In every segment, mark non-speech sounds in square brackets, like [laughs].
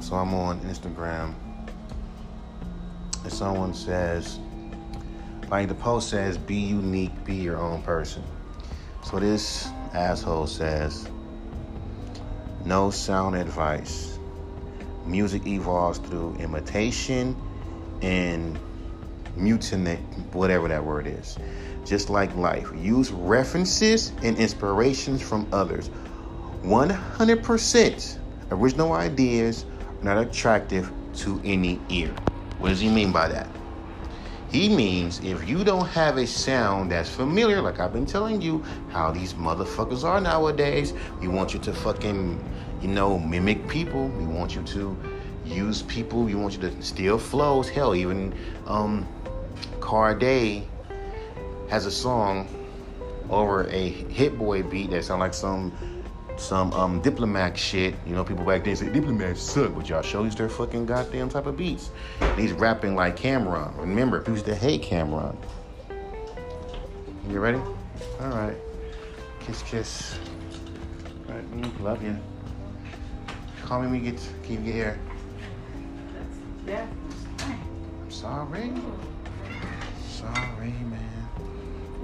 So I'm on Instagram, and someone says, like the post says, be unique, be your own person. So this asshole says, no sound advice. Music evolves through imitation and mutinate, whatever that word is. Just like life, use references and inspirations from others. 100% original ideas not attractive to any ear. What does he mean by that? He means if you don't have a sound that's familiar, like I've been telling you how these motherfuckers are nowadays, we want you to fucking, you know, mimic people. We want you to use people. We want you to steal flows. Hell, even um, Cordae has a song over a Hit Boy beat that sound like some some um, diplomat shit. You know, people back then say diplomats suck, but y'all show these their fucking goddamn type of beats. And he's rapping like Cam'ron. Remember, people used to hate Cam'ron. You ready? All right. Kiss, kiss. All right, mm, love you. Call me when you get, can you get here? Yeah. I'm sorry. Sorry, man.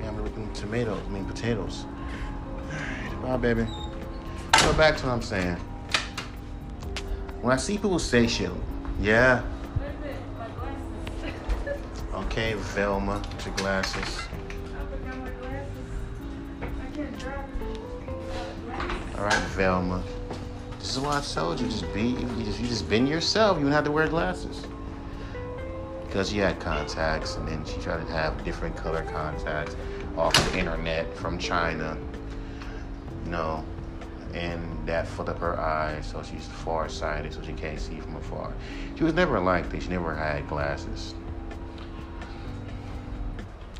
Yeah, I'm looking tomatoes, I mean potatoes. All right, bye, baby. Go back to what I'm saying. When I see people say shit, yeah, okay, Velma, your glasses. All right, Velma. This is what I told you. Just be, you just, you just been yourself. You don't have to wear glasses. Because she had contacts, and then she tried to have different color contacts off the internet from China. You know, and that fucked up her eyes, so she's far-sighted, so she can't see from afar. She was never like this. She never had glasses.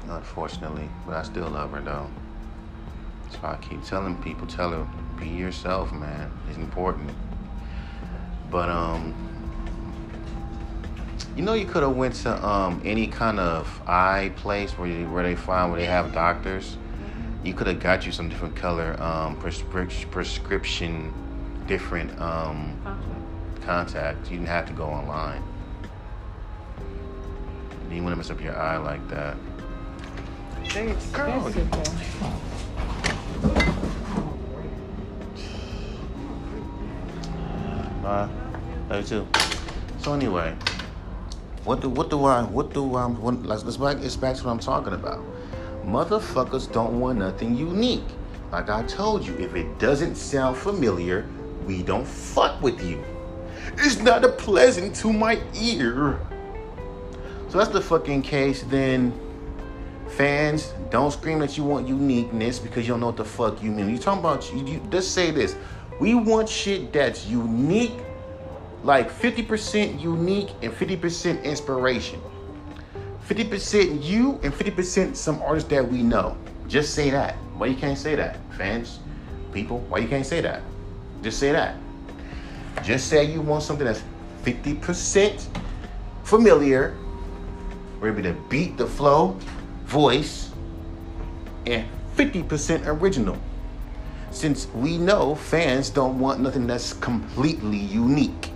Unfortunately, but I still love her though. So I keep telling people, tell her, be yourself, man. It's important. But um, you know, you could have went to um any kind of eye place where you, where they find where they have doctors. You could have got you some different color um prescription prescription, different um contacts. You didn't have to go online. You didn't want to mess up your eye like that. Very Girl, expensive though. [sighs] Uh, love you too. So anyway, what do what do I what do um what, let's let's back it's back to what I'm talking about. Motherfuckers don't want nothing unique. Like I told you, if it doesn't sound familiar, we don't fuck with you. It's not a pleasant to my ear. So that's the fucking case. Then fans don't scream that you want uniqueness because you don't know what the fuck you mean. You talking about you, you just say this. We want shit that's unique, like 50% unique and 50% inspiration. 50% you and 50% some artists that we know. Just say that. Why you can't say that? Fans, people, why you can't say that? Just say that. Just say you want something that's 50% familiar, we're able to beat the flow, voice, and 50% original. Since we know fans don't want nothing that's completely unique.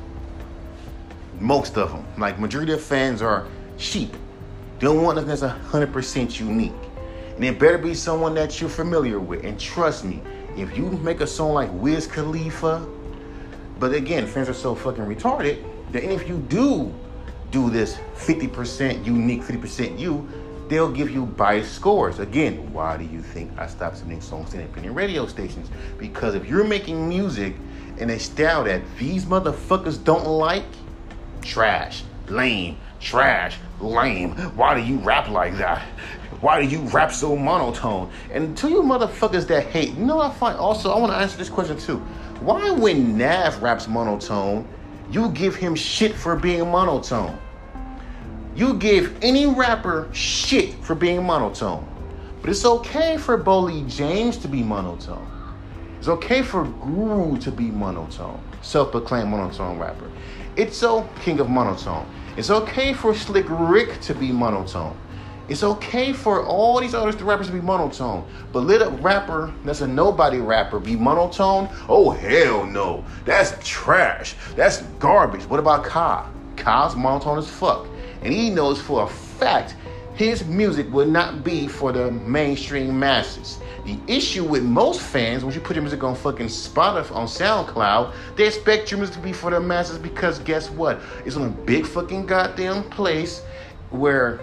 Most of them, like majority of fans are sheep. Don't want nothing that's 100% unique. And it better be someone that you're familiar with. And trust me, if you make a song like Wiz Khalifa, but again, fans are so fucking retarded that if you do do this 50% unique, 50% you, they'll give you biased scores. Again, why do you think I stopped sending songs to independent radio stations? Because if you're making music and a style that these motherfuckers don't like, trash, lame, trash, lame. Why do you rap like that? Why do you rap so monotone? And to you motherfuckers that hate, you know I find also, I want to answer this question too. Why when Nav raps monotone, you give him shit for being monotone? You give any rapper shit for being monotone. But it's okay for Boldy James to be monotone. It's okay for Guru to be monotone, self-proclaimed monotone rapper. It's so king of monotone. It's okay for Slick Rick to be monotone. It's okay for all these other rappers to be monotone, but let a rapper that's a nobody rapper be monotone. Oh hell no, that's trash. That's garbage. What about Ka? Ka's monotone as fuck, and he knows for a fact his music would not be for the mainstream masses. The issue with most fans, when you put your music on fucking Spotify, on SoundCloud, they expect your music to be for the masses because guess what? It's on a big fucking goddamn place where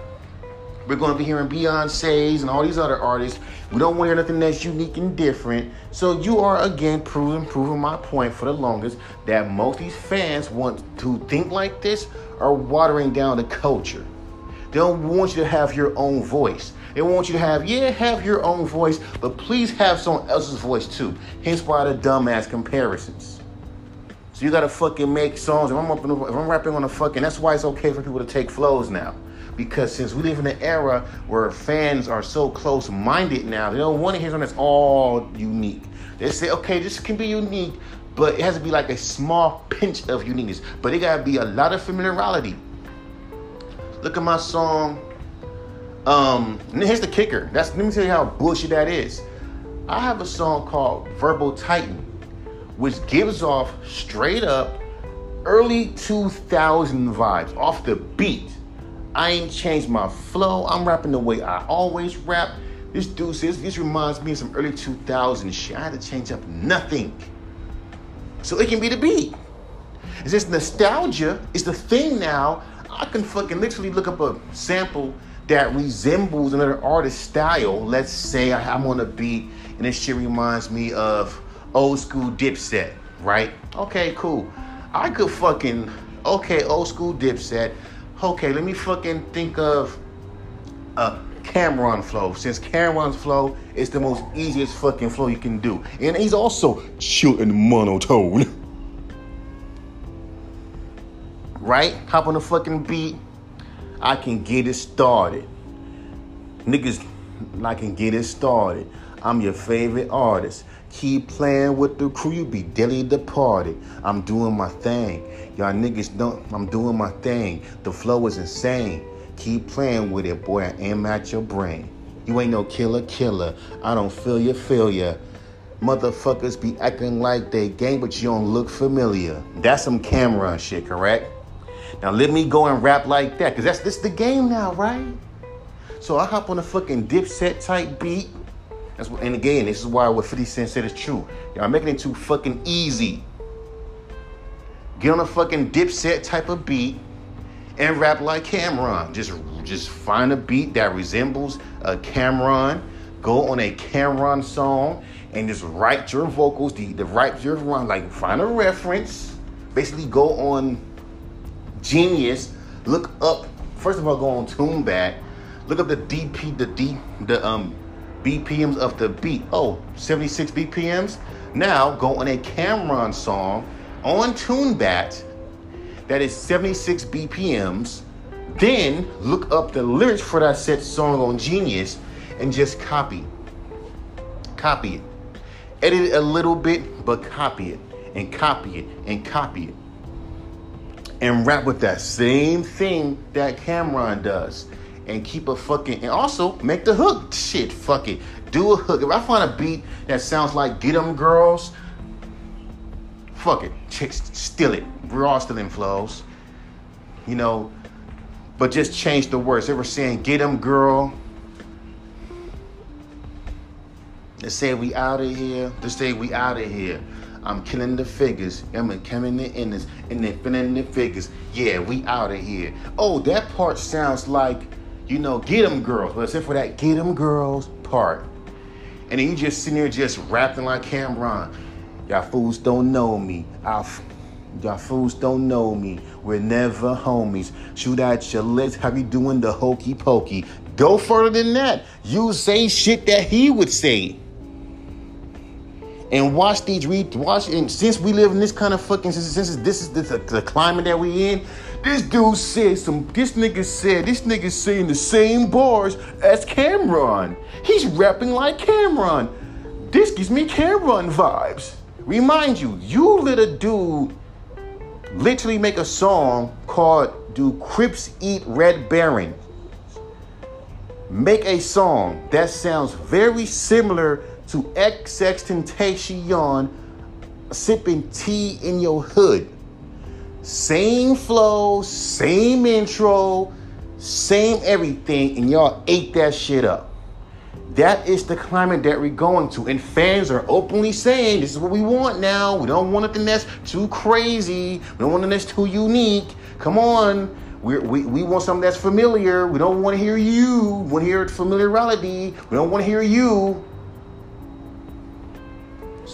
we're going to be hearing Beyonce's and all these other artists. We don't want to hear nothing that's unique and different. So you are again proving, proving my point for the longest that most these fans want to think like this are watering down the culture. They don't want you to have your own voice. They want you to have, yeah, have your own voice, but please have someone else's voice too. Hence why the dumbass comparisons. So you gotta fucking make songs. If I'm, up, if I'm rapping on a fucking, that's why it's okay for people to take flows now because since we live in an era where fans are so close minded now, they don't want to hear something that's all unique. They say, okay, this can be unique, but it has to be like a small pinch of uniqueness. But it gotta be a lot of familiarity. Look at my song. Um, and here's the kicker. That's let me tell you how bullshit that is. I have a song called Verbal Titan, which gives off straight up early 2000 vibes off the beat. I ain't changed my flow. I'm rapping the way I always rap. This dude says this reminds me of some early 2000 shit. I had to change up nothing. So it can be the beat. It's just nostalgia. is the thing now. I can fucking literally look up a sample that resembles another artist's style. Let's say I'm on a beat and this shit reminds me of old school Dipset, right? Okay, cool. I could fucking, okay, old school Dipset okay, let me fucking think of a Cam'ron flow. Since Cam'ron's flow is the most easiest fucking flow you can do. And he's also chill and monotone. [laughs] right? Hop on the fucking beat. I can get it started. Niggas, I can get it started. I'm your favorite artist. Keep playing with the crew, you be daily departed. I'm doing my thing. Y'all niggas don't, I'm doing my thing. The flow is insane. Keep playing with it, boy. I aim at your brain. You ain't no killer, killer. I don't feel your failure. Motherfuckers be acting like they gang, but you don't look familiar. That's some Cam'ron shit, correct? Now let me go and rap like that, cause that's this the game now, right? So I hop on a fucking dipset type beat. That's what, and again, this is why what 50 Cent said is true. Y'all making it too fucking easy. Get on a fucking dipset type of beat and rap like Cam'ron. Just just find a beat that resembles a Cam'ron. Go on a Cam'ron song and just write your vocals, the, the write your run, like find a reference. Basically go on Genius, look up, first of all, go on TuneBat, look up the DP, the D, the um BPMs of the beat. Oh, 76 BPMs. Now go on a Cam'ron song on TuneBat that is 76 BPMs. Then look up the lyrics for that set song on Genius and just copy. Copy it. Edit it a little bit, but copy it and copy it and copy it. And rap with that same thing that Cam'ron does and keep a fucking and also make the hook shit. Fuck it, do a hook. If I find a beat that sounds like "Get 'Em Girls," fuck it, Chicks steal it. We're all stealing flows, you know. But just change the words. They were saying "Get 'Em Girl." They say we out of here. They say we out of here. I'm killing the figures. I'm coming the inners and then filling the figures. Yeah, we out of here. Oh, that part sounds like you know, get them girls. But except for that get them girls part. And then you just sitting there just rapping like Cam'ron. Y'all fools don't know me. Y'all fools don't know me. We're never homies. Shoot out your legs. Have you doing the hokey pokey? Go further than that. You say shit that he would say. And watch these read watch and since we live in this kind of fucking since, since this is the, the climate that we in, this dude said some. This nigga said this nigga saying the same bars as Cam'ron. He's rapping like Cam'ron. This gives me Cam'ron vibes. Remind you, you let a dude literally make a song called "Do Crips Eat Red Baron." make a song that sounds very similar to XXXTentacion sipping tea in your hood. Same flow, same intro, same everything, and y'all ate that shit up. That is the climate that we're going to. And fans are openly saying this is what we want now. We don't want anything that's too crazy. We don't want anything that's too unique. Come on. We're, we we want something that's familiar. We don't want to hear you. We want to hear familiarity. We don't want to hear you.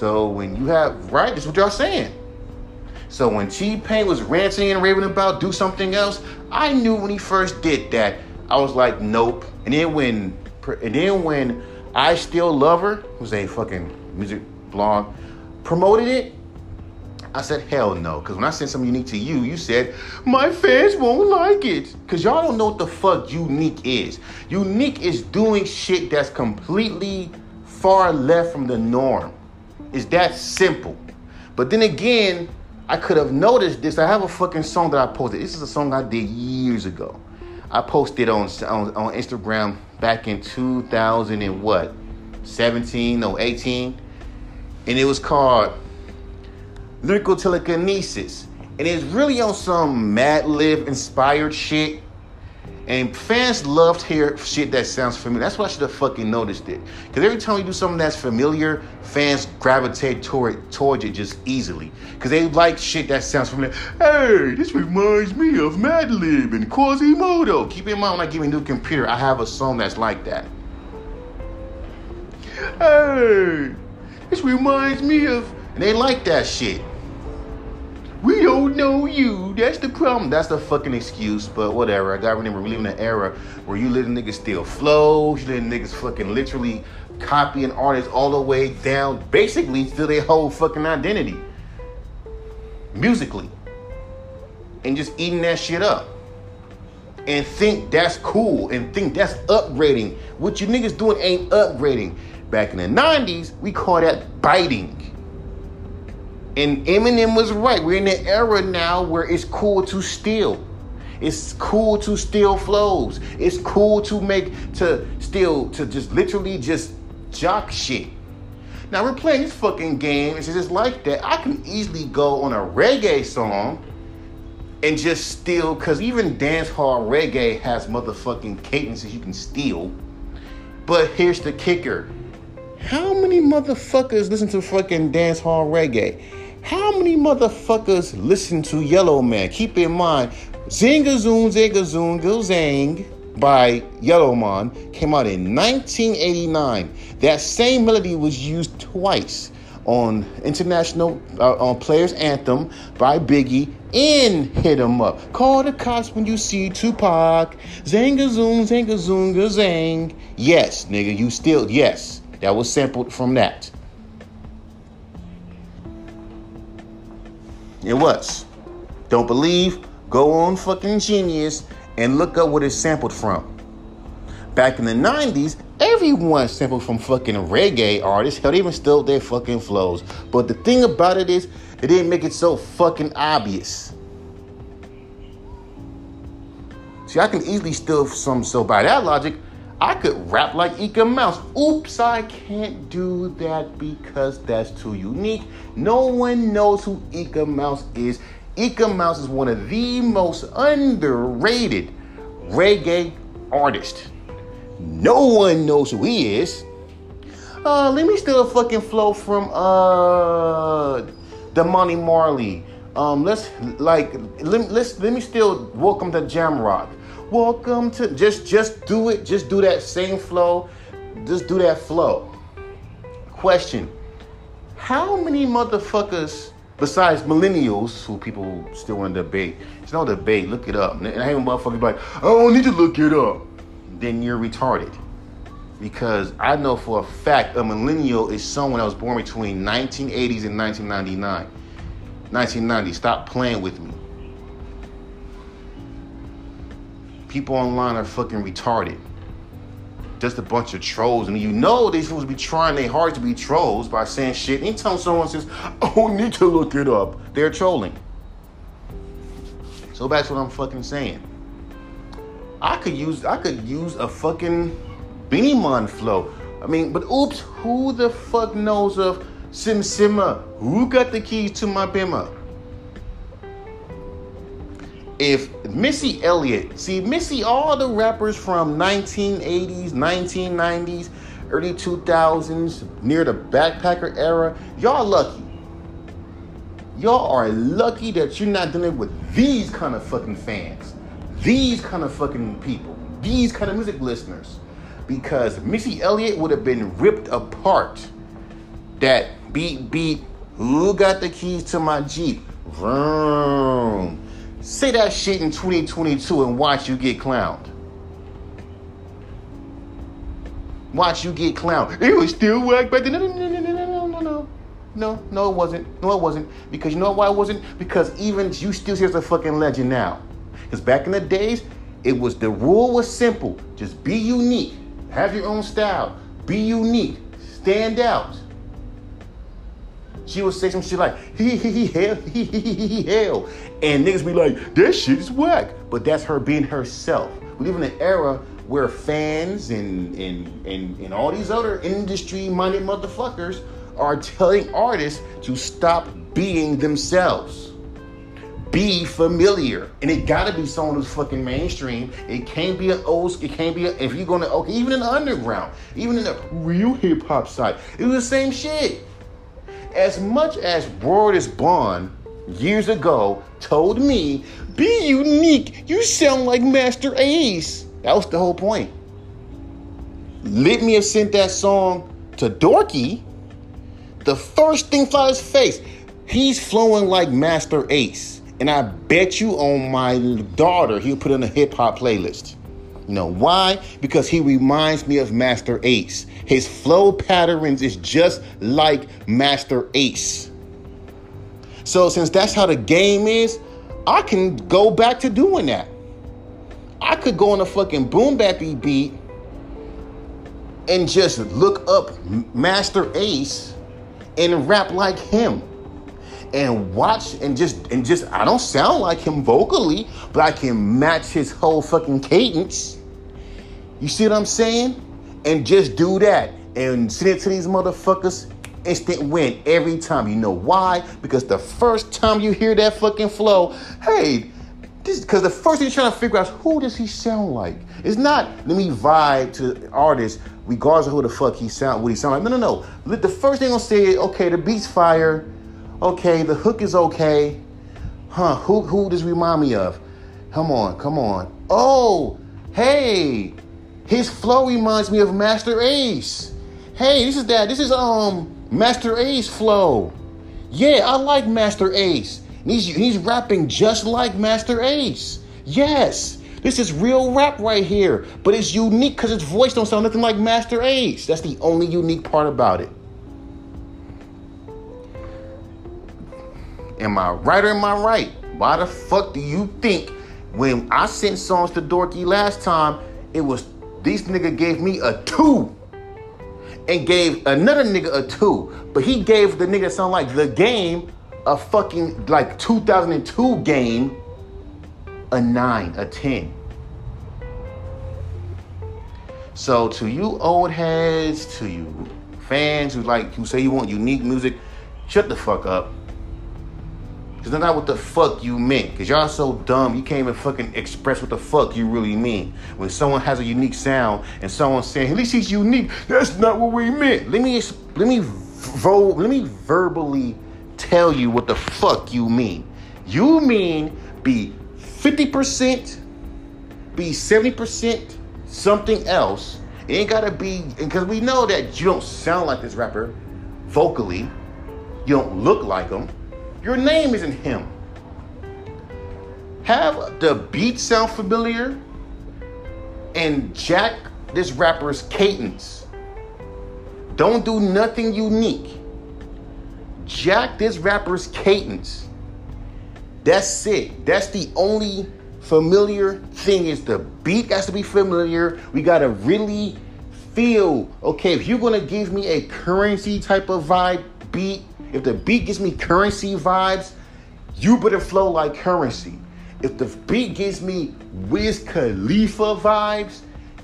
So when you have, right, this is what y'all saying. So when T-Pain was ranting and raving about do something else, I knew when he first did that, I was like, nope. And then when and then when I Still Love Her, who's a fucking music blog, promoted it, I said, hell no. Because when I sent something unique to you, you said, my fans won't like it. Because y'all don't know what the fuck unique is. Unique is doing shit that's completely far left from the norm. It's that simple. But then again, I could have noticed this. I have a fucking song that I posted. This is a song I did years ago. I posted on, on, on Instagram back in 2000 and what, 17 or 18, and it was called Lyrical Telekinesis, and it's really on some Madlib inspired shit. And fans love to hear shit that sounds familiar. That's why I should have fucking noticed it. Because every time you do something that's familiar, fans gravitate toward it, just easily. Because they like shit that sounds familiar. Hey, this reminds me of Madlib and Quasimodo. Keep in mind when I give a new computer, I have a song that's like that. Hey, this reminds me of. And they like that shit. We don't know you. That's the problem. That's the fucking excuse, but whatever. I gotta remember we live in an era where you letting niggas steal flows, you letting niggas fucking literally copy an artist all the way down, basically to their whole fucking identity. Musically. And just eating that shit up. And think that's cool and think that's upgrading. What you niggas doing ain't upgrading. Back in the 90s, we call that biting. And Eminem was right. We're in an era now where it's cool to steal. It's cool to steal flows. It's cool to make to steal to just literally just jock shit. Now we're playing this fucking game. It's just like that. I can easily go on a reggae song and just steal, cause even dance hall reggae has motherfucking cadences you can steal. But here's the kicker. How many motherfuckers listen to fucking dance hall reggae? How many motherfuckers listen to Yellowman? Keep in mind, Zinga Zoom Zinga Zoom Go Zang by Yellowman came out in 1989. That same melody was used twice on International uh, on Players Anthem by Biggie in Hit 'em Up. Call the cops when you see Tupac. Zanga Zoom Zanga Zoonga Zang. Yes, nigga, you still yes. That was sampled from that. It was. Don't believe? Go on fucking Genius and look up what it's sampled from. Back in the 90s, everyone sampled from fucking reggae artists. Hell, they even stole their fucking flows. But the thing about it is, it didn't make it so fucking obvious. See, I can easily steal some, so by that logic, I could rap like Eek-A-Mouse. Oops, I can't do that because that's too unique. No one knows who Eek-A-Mouse is. Eek-A-Mouse is one of the most underrated reggae artists. No one knows who he is. Uh, let me steal a fucking flow from uh Damian Marley. Um, let's like let, let's let me still welcome to Jamrock. Welcome to just just do it. Just do that same flow. Just do that flow. Question: How many motherfuckers besides millennials who people still want to debate? It's no debate. Look it up. And I hear motherfuckers like, I don't need to look it up. Then you're retarded. Because I know for a fact a millennial is someone that was born between 1980s and 1999. 1990. Stop playing with me. People online are fucking retarded. Just a bunch of trolls, and you know they're supposed to be trying their hard to be trolls by saying shit. Anytime someone says, [laughs] "Oh, need to look it up," they're trolling. So that's what I'm fucking saying. I could use I could use a fucking Beenie flow. I mean, but oops, who the fuck knows of Sim Simma? Who got the keys to my bimmer? If Missy Elliott, see Missy, all the rappers from 1980s, 1990s, early 2000s, near the backpacker era, y'all lucky. Y'all are lucky that you're not dealing with these kind of fucking fans, these kind of fucking people, these kind of music listeners. Because Missy Elliott would have been ripped apart. That beat, beat, who got the keys to my Jeep? Vroom. Say that shit in 2022 and watch you get clowned. Watch you get clowned. It was still whack back then. No, no, no, no, no, no, no, no. No, it wasn't. No, it wasn't. Because you know why it wasn't? Because even you still see as a fucking legend now. Because back in the days, it was the rule was simple. Just be unique. Have your own style. Be unique. Stand out. She would say some shit like, he, he, he, hell, he, he, he, he, hell. And niggas be like, that shit is whack. But that's her being herself. We live in an era where fans and, and, and, and all these other industry minded motherfuckers are telling artists to stop being themselves. Be familiar. And it gotta be someone who's fucking mainstream. It can't be an old, it can't be, a, if you're gonna, okay, even in the underground, even in the real hip hop side, it was the same shit. As much as is Bond years ago told me, be unique, you sound like Masta Ace. That was the whole point. Let me have sent that song to Dorky. The first thing fly his face, he's flowing like Masta Ace. And I bet you on my daughter, he'll put in a hip hop playlist. Know why? Because he reminds me of Masta Ace. His flow patterns is just like Masta Ace. So since that's how the game is, I can go back to doing that. I could go on a fucking boom bappy beat and just look up Master Ace and rap like him and watch and just and just I don't sound like him vocally, but I can match his whole fucking cadence. You see what I'm saying? And just do that and send it to these motherfuckers. Instant win every time. You know why? Because the first time you hear that fucking flow, hey, this because the first thing you're trying to figure out is who does he sound like? It's not let me vibe to the artist regardless of who the fuck he sound, what he sound like. No, no, no. The first thing I'll say is, okay, the beat's fire. Okay, the hook is okay. Huh, who who does remind me of? Come on, come on. Oh, hey, his flow reminds me of Masta Ace. Hey, this is that. This is um Masta Ace flow. Yeah, I like Masta Ace. He's, he's rapping just like Masta Ace. Yes, this is real rap right here. But it's unique because its voice don't sound nothing like Masta Ace. That's the only unique part about it. Am I right or am I right? Why the fuck do you think when I sent songs to Dorky last time, it was this nigga gave me a two and gave another nigga a two, but he gave the nigga sound like the game a fucking like 2002 game a nine, a 10. So to you old heads, to you fans who like who say you want unique music, shut the fuck up. Cause that's not what the fuck you meant. Cause y'all so dumb, you can't even fucking express what the fuck you really mean. When someone has a unique sound and someone's saying, at least he's unique, that's not what we meant. Let me let me vo- let me verbally tell you what the fuck you mean. You mean be 50%, be 70% something else. It ain't gotta be because we know that you don't sound like this rapper vocally. You don't look like him. Your name isn't him. Have the beat sound familiar and jack this rapper's cadence. Don't do nothing unique. Jack this rapper's cadence. That's it. That's the only familiar thing is the beat has to be familiar. We gotta really feel, okay, if you're gonna give me a Curren$y type of vibe beat, if the beat gives me Curren$y vibes, you better flow like Curren$y. If the beat gives me Wiz Khalifa vibes,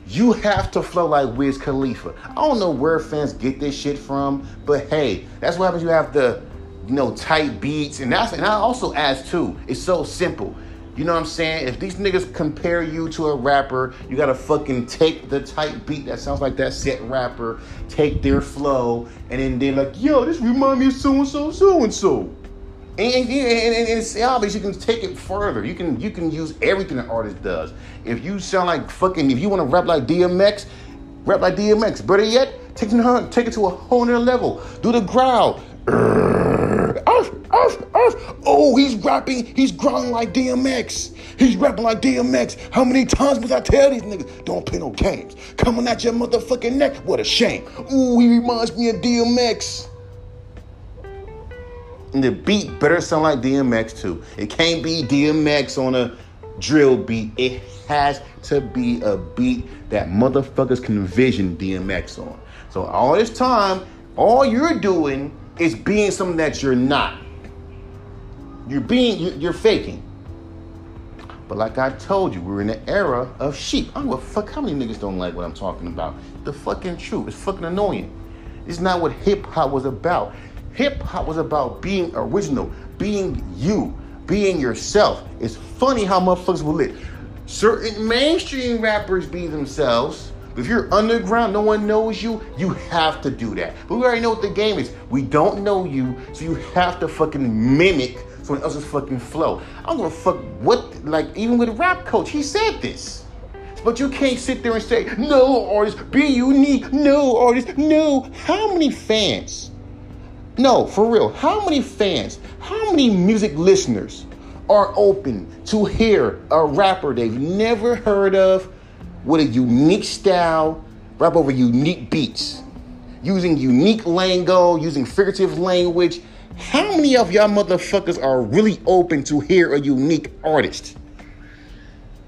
You have to flow like Wiz Khalifa. I don't know where fans get this shit from, but hey, that's what happens. You have the, you know, tight beats, and that's and I also ask too. It's so simple. You know what I'm saying? If these niggas compare you to a rapper, you gotta fucking take the tight beat that sounds like that set rapper, take their flow, and then they're like, yo, this remind me of so and so, so and so. And, and, and, and it's obvious you can take it further. You can you can use everything an artist does. If you sound like fucking, if you want to rap like DMX, rap like DMX. Better yet, take it, take it to a whole nother level. Do the growl. [laughs] Oh, he's rapping, he's growling like DMX. He's rapping like DMX. How many times must I tell these niggas? Don't play no games. Coming at your motherfucking neck. What a shame. Ooh, he reminds me of DMX. And the beat better sound like DMX too. It can't be DMX on a drill beat. It has to be a beat that motherfuckers can vision DMX on. So all this time, all you're doing is being something that you're not. You're being, you're faking. But like I told you, we're in an era of sheep. I don't give a fuck how many niggas don't like what I'm talking about. The fucking truth. It's fucking annoying. It's not what hip hop was about. Hip hop was about being original, being you, being yourself. It's funny how motherfuckers will lit. Certain mainstream rappers be themselves. If you're underground, no one knows you, you have to do that. But we already know what the game is. We don't know you, so you have to fucking mimic someone else's fucking flow. I don't give a fuck what, like, even with rap coach, he said this. But you can't sit there and say, no, artist, be unique. No, artist, no. How many fans? No, for real. How many fans, how many music listeners are open to hear a rapper they've never heard of with a unique style, rap over unique beats, using unique lingo, using figurative language? How many of y'all motherfuckers are really open to hear a unique artist?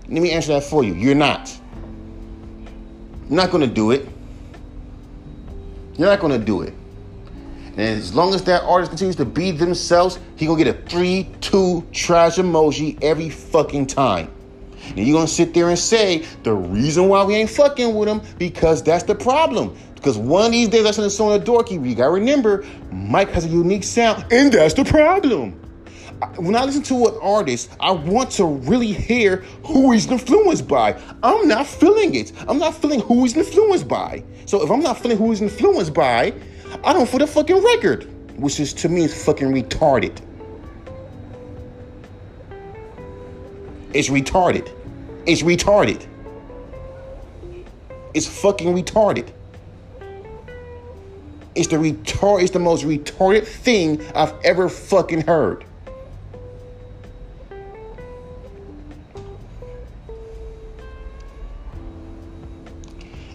Let me answer that for you. You're not. You're not gonna do it. You're not gonna do it. And as long as that artist continues to be themselves, he gonna get a three, two trash emoji every fucking time. And you're gonna sit there and say the reason why we ain't fucking with him because that's the problem. Because one of these days I send a song to Dorky. You gotta remember, Mike has a unique sound, and that's the problem. When I listen to an artist, I want to really hear who he's influenced by. I'm not feeling it. I'm not feeling who he's influenced by. So if I'm not feeling who he's influenced by, I don't for the fucking record, which is to me is fucking retarded. It's retarded. It's retarded. It's fucking retarded. It's the retard. It's the most retarded thing I've ever fucking heard.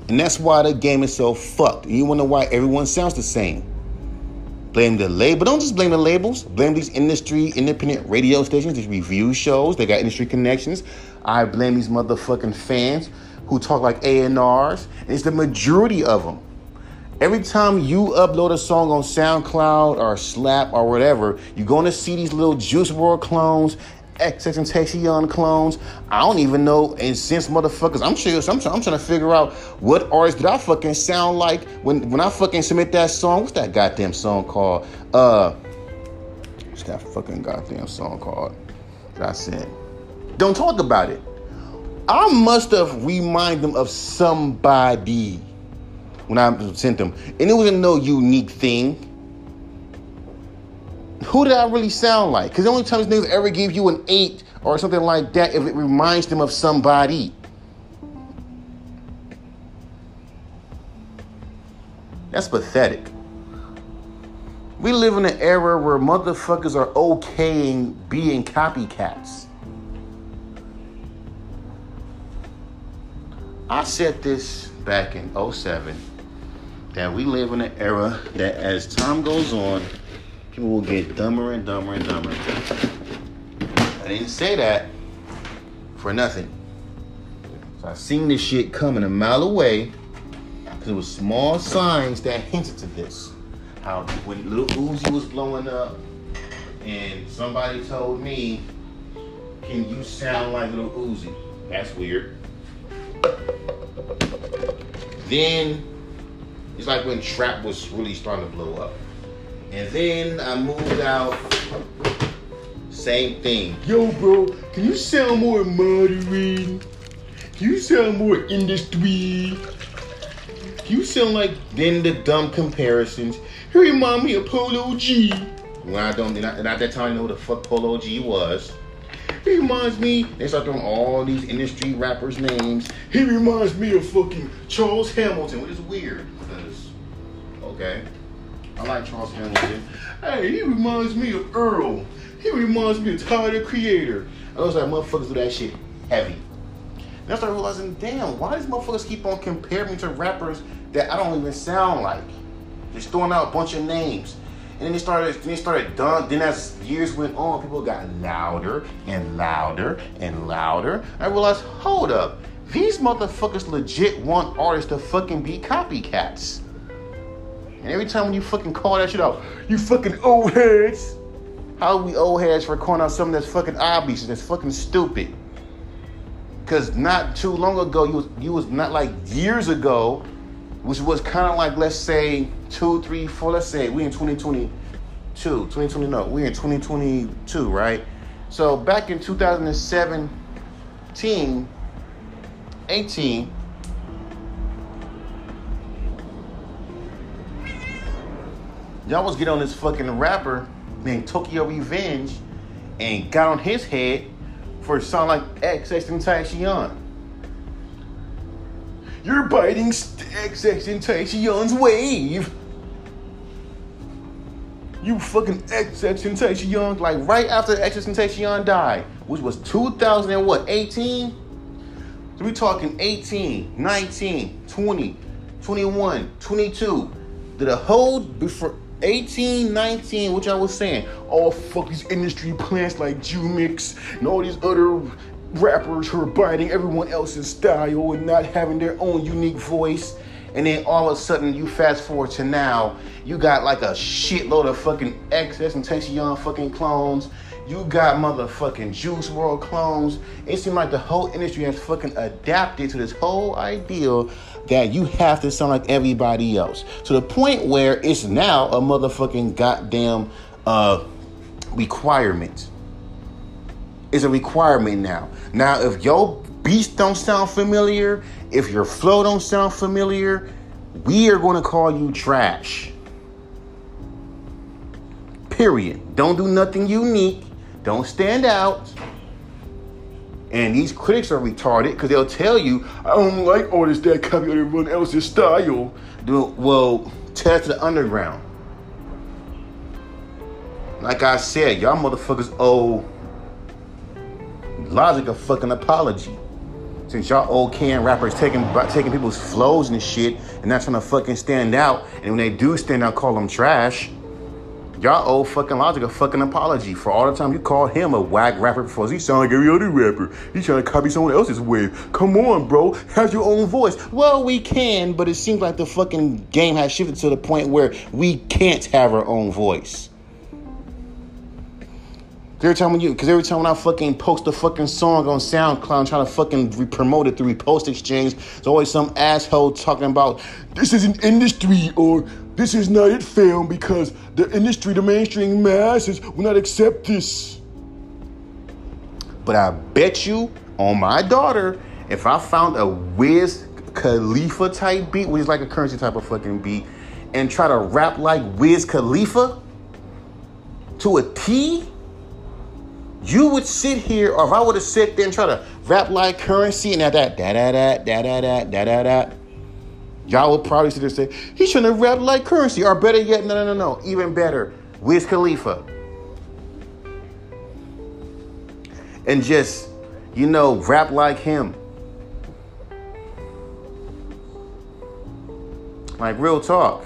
And that's why the game is so fucked. You wonder why everyone sounds the same. Blame the label. Don't just blame the labels. Blame these industry independent radio stations, these review shows. They got industry connections. I blame these motherfucking fans who talk like A&Rs. It's the majority of them. Every time you upload a song on SoundCloud or Slap or whatever, you're going to see these little Juice WRLD clones XXXTentacion clones. I don't even know. And since motherfuckers, I'm sure I'm, I'm trying to figure out what artist did I fucking sound like when when I fucking submit that song. What's that goddamn song called? Uh, what's that fucking goddamn song called? That I said. Don't talk about it. I must have reminded them of somebody when I sent them, and it wasn't no unique thing who did I really sound like? Because the only time these niggas ever give you an eight or something like that if it reminds them of somebody. That's pathetic. We live in an era where motherfuckers are okaying being copycats. I said this back in 07 that we live in an era that as time goes on, people will get dumber and dumber and dumber. I didn't say that for nothing. So I seen this shit coming a mile away because it was small signs that hinted to this. How when Lil Uzi was blowing up, and somebody told me, "Can you sound like Lil Uzi?" That's weird. Then it's like when trap was really starting to blow up. And then I moved out. Same thing. Yo, bro, can you sound more modern? Can you sound more industry? Can you sound like then the dumb comparisons? He remind me of Polo G. When I don't, and, I, and at that time I know who the fuck Polo G was. He reminds me, they start throwing all these industry rappers' names. He reminds me of fucking Charles Hamilton, which is weird. Because, okay, I like Charles Hamilton. Hey, he reminds me of Earl. He reminds me of Tyler the Creator. I was like, motherfuckers do that shit heavy. Then I started realizing, damn, why does motherfuckers keep on comparing me to rappers that I don't even sound like? Just throwing out a bunch of names. And then they started, then they started done. Then as years went on, people got louder and louder and louder. I realized, hold up, these motherfuckers legit want artists to fucking be copycats. And every time when you fucking call that shit out, you fucking old heads. How we old heads for calling out something that's fucking obvious and that's fucking stupid? Cause not too long ago, you was you was not like years ago, which was kind of like let's say two, three, four. Let's say we in 2022, 2020. No, we in 2022, right? So back in 2017, 18. Y'all was getting on this fucking rapper named Tokyo Revenge and got on his head for sound like XXXTentacion. You're biting XXXTentacion's wave. You fucking XXXTentacion, like right after XXXTentacion died, which was 2000 and what, 18? So we talking 18, 19, 20, 21, 22. Did a whole before 18, 19, which I was saying, all fuck these industry plants like Jumix and all these other rappers who are biting everyone else's style and not having their own unique voice. And then all of a sudden, you fast forward to now, you got like a shitload of fucking XXXTentacion fucking clones. You got motherfucking Juice WRLD clones. It seems like the whole industry has fucking adapted to this whole ideal that you have to sound like everybody else. To the point where it's now a motherfucking goddamn uh, requirement. It's a requirement now. Now, if your beats don't sound familiar, if your flow don't sound familiar, we are going to call you trash. Period. Don't do nothing unique. Don't stand out. And these critics are retarded because they'll tell you, I don't like artists that copy everyone else's style. Well, test the underground. Like I said, y'all motherfuckers owe Logic a fucking apology. Since y'all old can rappers taking taking people's flows and shit and not trying to fucking stand out, and when they do stand out, call them trash. Y'all old fucking Logic a fucking apology for all the time you called him a whack rapper before. He sound like every other rapper. He's trying to copy someone else's wave. Come on, bro. Have your own voice. Well, we can, but it seems like the fucking game has shifted to the point where we can't have our own voice. Every time when you, because every time when I fucking post a fucking song on SoundCloud, trying to fucking re- promote it through Repost Exchange, there's always some asshole talking about this is an industry or this is not it film because the industry, the mainstream masses will not accept this. But I bet you on my daughter, if I found a Wiz Khalifa type beat, which is like a Curren$y type of fucking beat, and try to rap like Wiz Khalifa to a T, you would sit here, or if I would have sit there and try to rap like Curren$y and that that da da da da da da da da da, y'all would probably sit there and say he's trying to rap like Curren$y, or better yet, no no no no, even better, Wiz Khalifa, and just you know rap like him. Like real talk.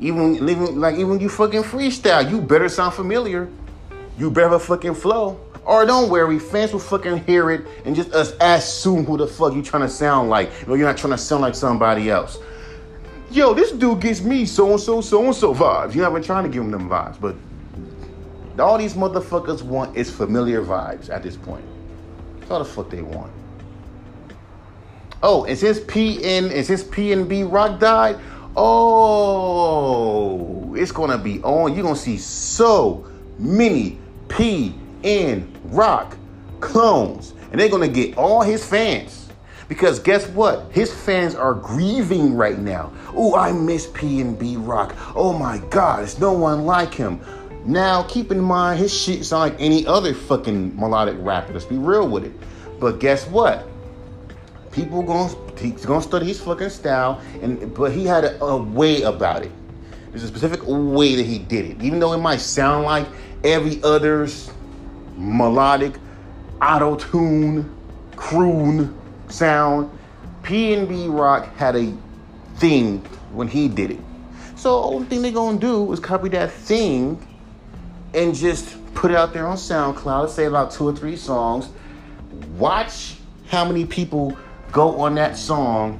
Even, even like even you fucking freestyle, you better sound familiar. You better fucking flow. Or don't worry, fans will fucking hear it and just us assume who the fuck you trying to sound like. Know, you're not trying to sound like somebody else. Yo, this dude gives me so and so, so and so vibes. You're not even trying to give him them vibes, but all these motherfuckers want is familiar vibes at this point. That's all the fuck they want. Oh, and since PN and since PNB Rock died, oh, it's gonna be on. You're gonna see so many PNB Rock clones, and they're gonna get all his fans. Because guess what? His fans are grieving right now. Oh, I miss PNB Rock. Oh my God, there's no one like him. Now, keep in mind, his shit sound like any other fucking melodic rapper. Let's be real with it. But guess what? People gonna he's gonna study his fucking style, and but he had a, a way about it. There's a specific way that he did it. Even though it might sound like every other's melodic, auto tune, croon sound, PNB Rock had a thing when he did it. So only thing they're gonna do is copy that thing and just put it out there on SoundCloud. Say about two or three songs. Watch how many people go on that song,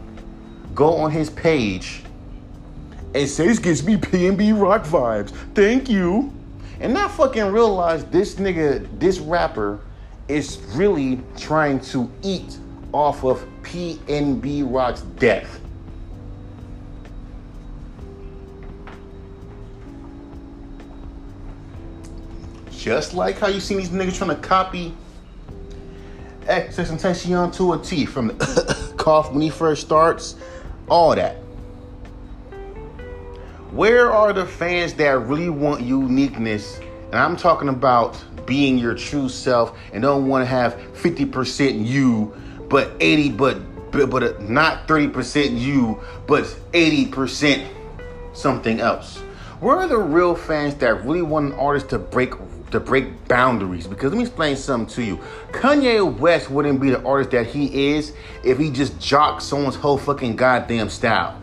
go on his page, and say this gives me PNB rock vibes. Thank you. And not fucking realize this nigga, this rapper, is really trying to eat off of PNB Rock's death. Just like how you seen these niggas trying to copy XXXTentacion to a T from the [coughs] cough when he first starts, all that. Where are the fans that really want uniqueness? And I'm talking about being your true self and don't want to have 50% you, but 80 but but, but not 30% you, but 80% something else. Where are the real fans that really want an artist to break to break boundaries. Because let me explain something to you. Kanye West wouldn't be the artist that he is if he just jocked someone's whole fucking goddamn style.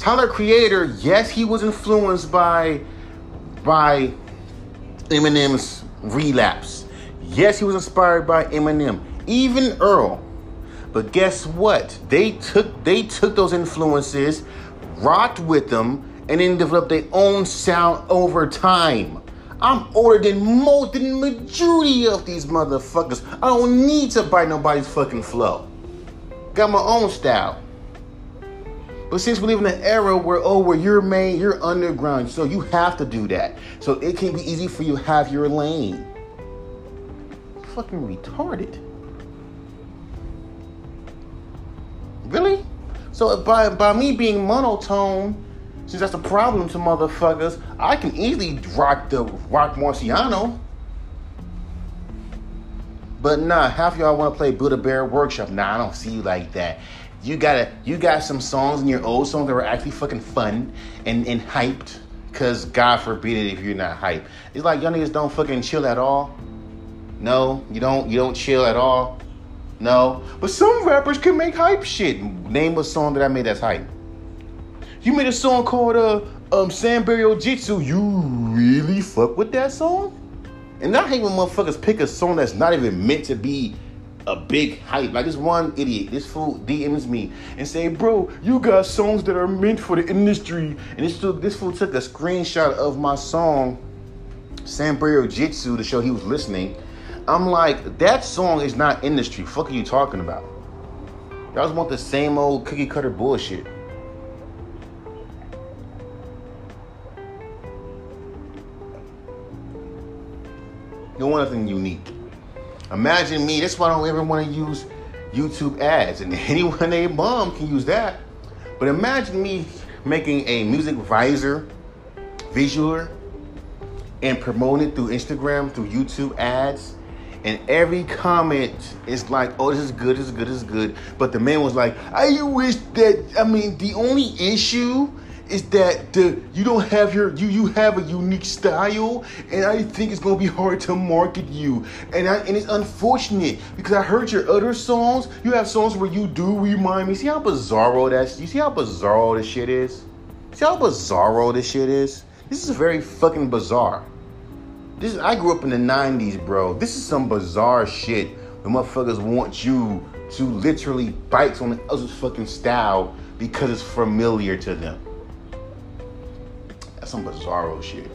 Tyler Creator, yes, he was influenced by by Eminem's relapse. Yes, he was inspired by Eminem. Even Earl. But guess what? They took they took those influences, rocked with them, and then developed their own sound over time. I'm older than most than the majority of these motherfuckers. I don't need to bite nobody's fucking flow. Got my own style. But since we live in an era where oh where you're main, you're underground, so you have to do that. So it can be easy for you to have your lane. Fucking retarded. Really? So by by me being monotone since that's a problem to motherfuckers, I can easily rock the Roc Marciano. But nah, half y'all want to play Buddha Bear Workshop. Nah, I don't see you like that. You gotta, you got some songs in your old songs that were actually fucking fun and, and hyped. Cause God forbid it if you're not hyped. It's like y'all niggas don't fucking chill at all. No, you don't. You don't chill at all. No, but some rappers can make hype shit. Name a song that I made that's hype. You made a song called uh um Sanburial Jitsu. You really fuck with that song? And I hate when motherfuckers pick a song that's not even meant to be a big hype. Like this one idiot, this fool DMs me and say, bro, you got songs that are meant for the industry. And this fool, this fool took a screenshot of my song, Sanburial Jitsu, to show he was listening. I'm like, that song is not industry. Fuck are you talking about? Y'all just want the same old cookie cutter bullshit. You want nothing unique. Imagine me. That's why I don't ever want to use YouTube ads, and [laughs] anyone named mom can use that. But imagine me making a music visor visual and promoting it through Instagram, through YouTube ads. And every comment is like, oh, this is good, this is good, this is good. But the man was like, I wish that, I mean, the only issue is that the you don't have your you you have a unique style and I think it's gonna be hard to market you. And I and it's unfortunate because I heard your other songs. You have songs where you do remind me see how bizarro that you see how bizarro this shit is? See how bizarro this shit is? This is very fucking bizarre. This I grew up in the 90s bro. This is some bizarre shit. The motherfuckers want you to literally bite on the other's fucking style because it's familiar to them. that's some bizarro shit.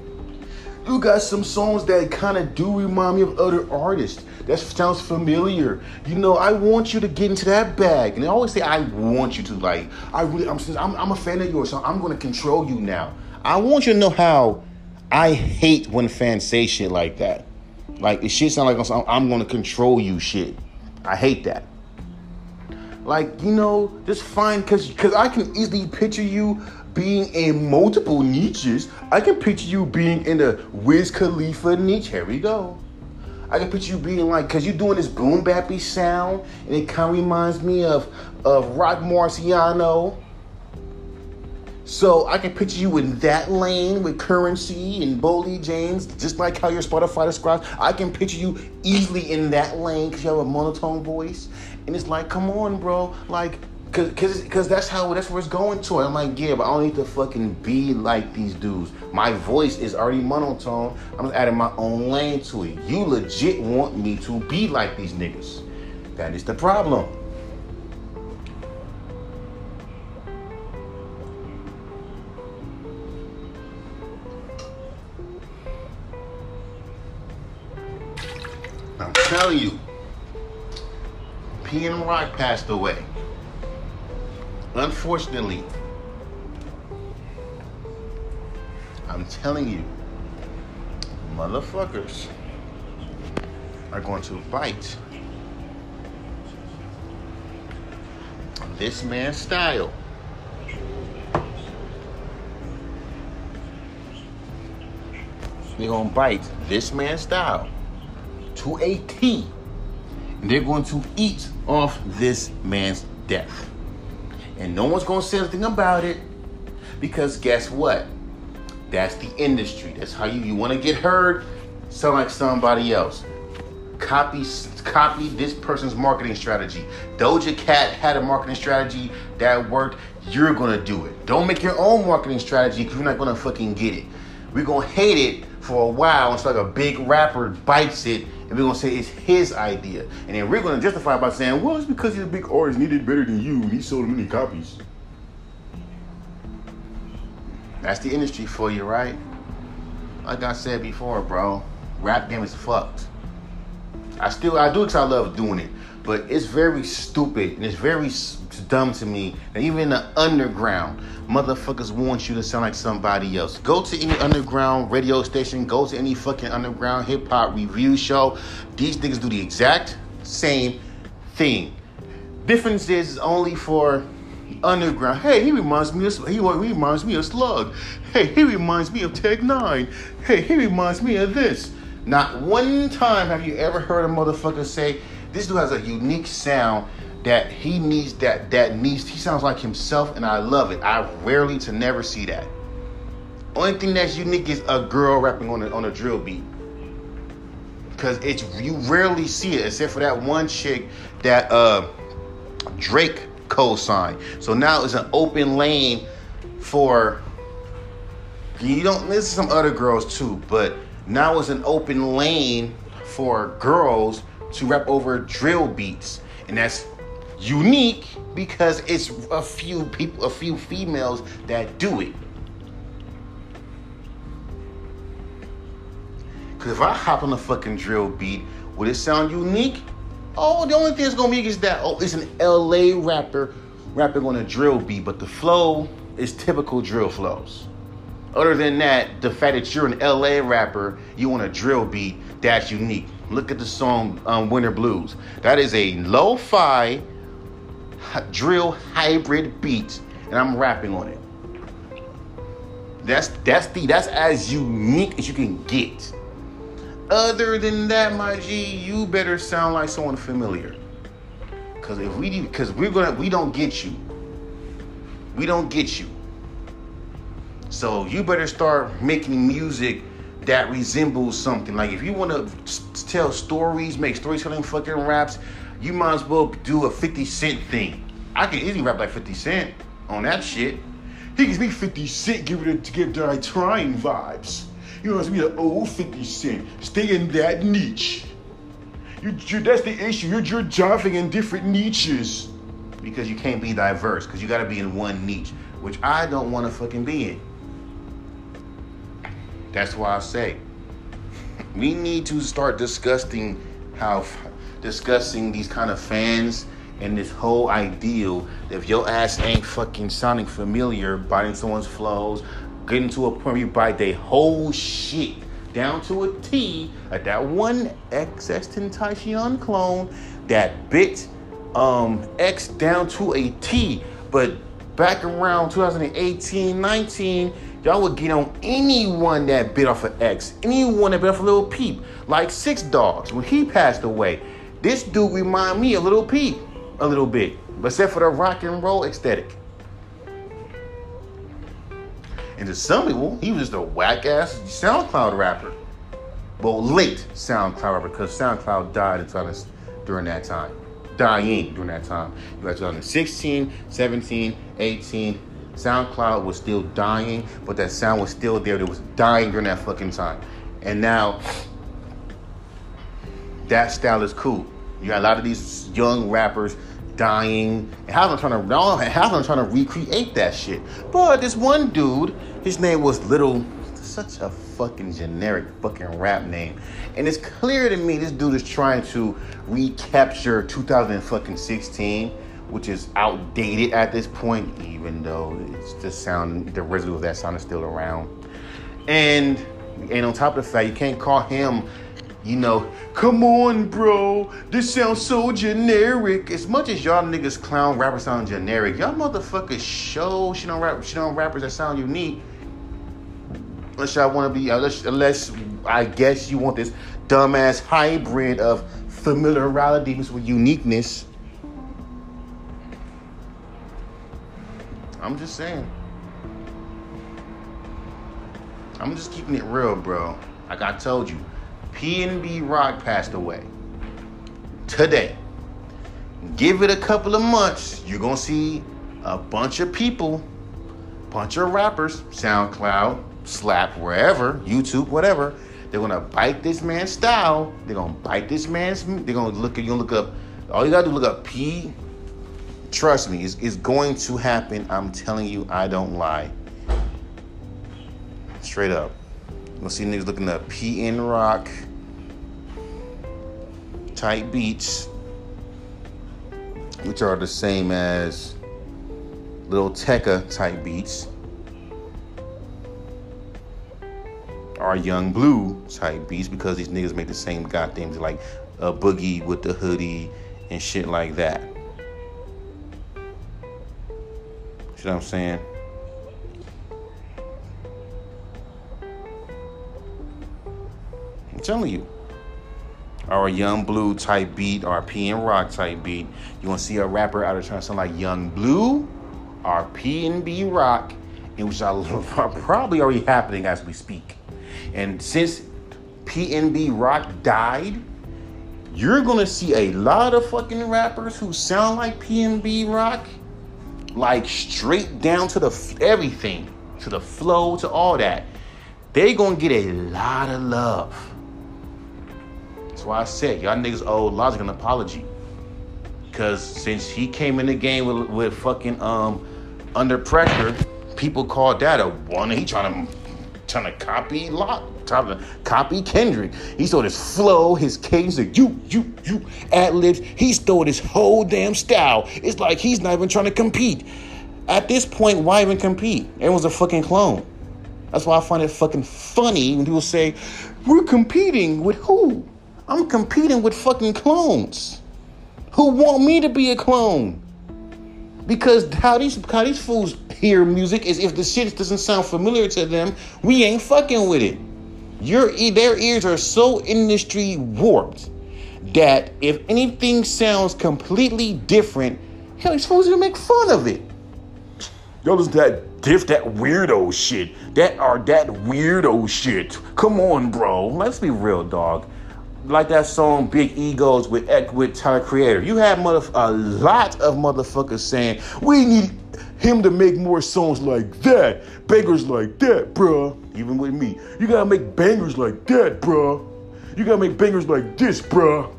You got some songs that kind of do remind me of other artists. That sounds familiar. You know, I want you to get into that bag. And I always say, I want you to. Like, I really, I'm, I'm, I'm a fan of yours, so I'm going to control you now. I want you to know how I hate when fans say shit like that. Like, it shit sound like I'm, I'm going to control you shit. I hate that. Like, you know, just fine, because cause I can easily picture you being in multiple niches. I can picture you being in the Wiz Khalifa niche. Here we go. I can picture you being like, cause you're doing this boom bappy sound, and it kind of reminds me of of Roc Marciano. So I can picture you in that lane with Curren$y and Boldy James, just like how your Spotify describes. I can picture you easily in that lane because you have a monotone voice, and it's like, come on, bro, like Cause, cause, cause that's how that's where it's going to. I'm like, yeah, but I don't need to fucking be like these dudes. My voice is already monotone. I'm adding my own lane to it. You legit want me to be like these niggas. That is the problem. I'm telling you, P and Rock passed away. Unfortunately, I'm telling you, motherfuckers are going to bite this man's style. They're going to bite this man's style to a T. And they're going to eat off this man's death. And no one's gonna say anything about it because guess what? That's the industry. That's how you you want to get heard. Sound like somebody else. Copy copy this person's marketing strategy. Doja Cat had a marketing strategy that worked. You're gonna do it. Don't make your own marketing strategy because you're not gonna fucking get it. We're gonna hate it for a while until like a big rapper bites it and we're gonna say it's his idea. And then we're gonna justify by saying, well, it's because he's a big artist did better than you and he sold many copies. That's the industry for you, right? Like I said before, bro, rap game is fucked. I still I do because I love doing it, but it's very stupid and it's very dumb to me that even in the underground, motherfuckers want you to sound like somebody else. Go to any underground radio station, go to any fucking underground hip hop review show. These niggas do the exact same thing. Difference is only for underground. Hey, he reminds me of he reminds me of Slug. Hey, he reminds me of Tech N9ne. Hey, he reminds me of this. Not one time have you ever heard a motherfucker say this dude has a unique sound that he needs that that needs he sounds like himself and I love it. I rarely to never see that. Only thing that's unique is a girl rapping on a on a drill beat. Cause it's you rarely see it except for that one chick that uh Drake co-signed. So now it's an open lane for you don't listen some other girls too, but now it's an open lane for girls to rap over drill beats. And that's unique because it's a few people, a few females that do it. Cause if I hop on a fucking drill beat, would it sound unique? Oh, the only thing that's gonna be is that oh, it's an LA rapper rapping on a drill beat, but the flow is typical drill flows. Other than that, the fact that you're an LA rapper, you want a drill beat, that's unique. Look at the song um, Winter Blues. That is a lo-fi drill hybrid beat, and I'm rapping on it. That's that's the that's as unique as you can get. Other than that, my G, you better sound like someone familiar. Cause if we because we're gonna we don't get you. We don't get you. So you better start making music that resembles something. Like if you want to tell stories, make storytelling fucking raps, you might as well do a 50 Cent thing. I can easily rap like 50 Cent on that shit. He gives me 50 Cent, give it to give the trying vibes. You know what I mean? The old 50 Cent. Stay in that niche. You, you, that's the issue. You're, you're jumping in different niches. Because you can't be diverse, because you gotta be in one niche, which I don't wanna fucking be in. That's why I say We need to start discussing how discussing these kind of fans and this whole ideal that if your ass ain't fucking sounding familiar, biting someone's flows, getting to a point where you bite their whole shit down to a T at that one XXXTentacion clone that bit um, X down to a T. But back around 2018, 19, y'all would get on anyone that bit off an X, anyone that bit off a Lil Peep, like Six Dogs when he passed away. This dude remind me a Lil Peep a little bit, except for the rock and roll aesthetic. And to some people, he was just a whack ass SoundCloud rapper. But late SoundCloud rapper because SoundCloud died 2000 during that time. Dying during that time. You got 2016, 17, 18. SoundCloud was still dying, but that sound was still there. It was dying during that fucking time. And now that style is cool. You got a lot of these young rappers dying. And half of them trying to half of them trying to recreate that shit. But this one dude, his name was Little such a fucking generic fucking rap name. And it's clear to me this dude is trying to recapture 2016, which is outdated at this point, even though it's the sound, the residue of that sound is still around. And and on top of the fact, you can't call him you know, come on, bro. This sounds so generic. As much as y'all niggas clown rappers sound generic, y'all motherfuckers show shit on rap, shit on rappers that sound unique. Unless y'all want to be, unless, unless I guess you want this dumbass hybrid of familiarity with uniqueness. I'm just saying. I'm just keeping it real, bro. Like I told you. PNB Rock passed away today. Give it a couple of months, you're gonna see a bunch of people, bunch of rappers, SoundCloud, Slap, wherever, YouTube, whatever. They're gonna bite this man's style. They're gonna bite this man's. They're gonna look. At You're gonna look up. All you gotta do look up P. Trust me, it's, it's going to happen. I'm telling you, I don't lie. Straight up. You'll see niggas looking up PNB Rock type beats, which are the same as Lil Tecca type beats, or Yung Bleu type beats because these niggas make the same goddamn like a boogie with the hoodie and shit like that. You know what I'm saying? I'm telling you or a Yung Bleu type beat or P and rock type beat. You want to see a rapper out of trying to sound like Yung Bleu or P and B rock, and which [laughs] are probably already happening as we speak. And since P and B rock died, you're gonna see a lot of fucking rappers who sound like P and B rock, like straight down to the everything, to the flow, to all that. They gonna get a lot of love That's why I said y'all niggas owe Logic an apology. Cause since he came in the game with, with fucking um under pressure, people called that a one. He trying to trying to copy Lock, trying to copy Kendrick. He stole his flow, his cadence, like you, you, you, ad libs. He stole his whole damn style. It's like he's not even trying to compete. At this point, why even compete? Everyone's a fucking clone. That's why I find it fucking funny when people say, "We're competing with who?" I'm competing with fucking clones who want me to be a clone. Because how these how these fools hear music is if the shit doesn't sound familiar to them, we ain't fucking with it. Your their ears are so industry warped that if anything sounds completely different, hell, these fools gonna make fun of it. Yo, to that diff, that weirdo shit. That are that weirdo shit. Come on, bro. Let's be real, dog like that song Big Egos with with Tyler Creator. You had mother a lot of motherfuckers saying we need him to make more songs like that, bangers like that, bruh. Even with me, you gotta make bangers like that, bruh. You gotta make bangers like this, bruh.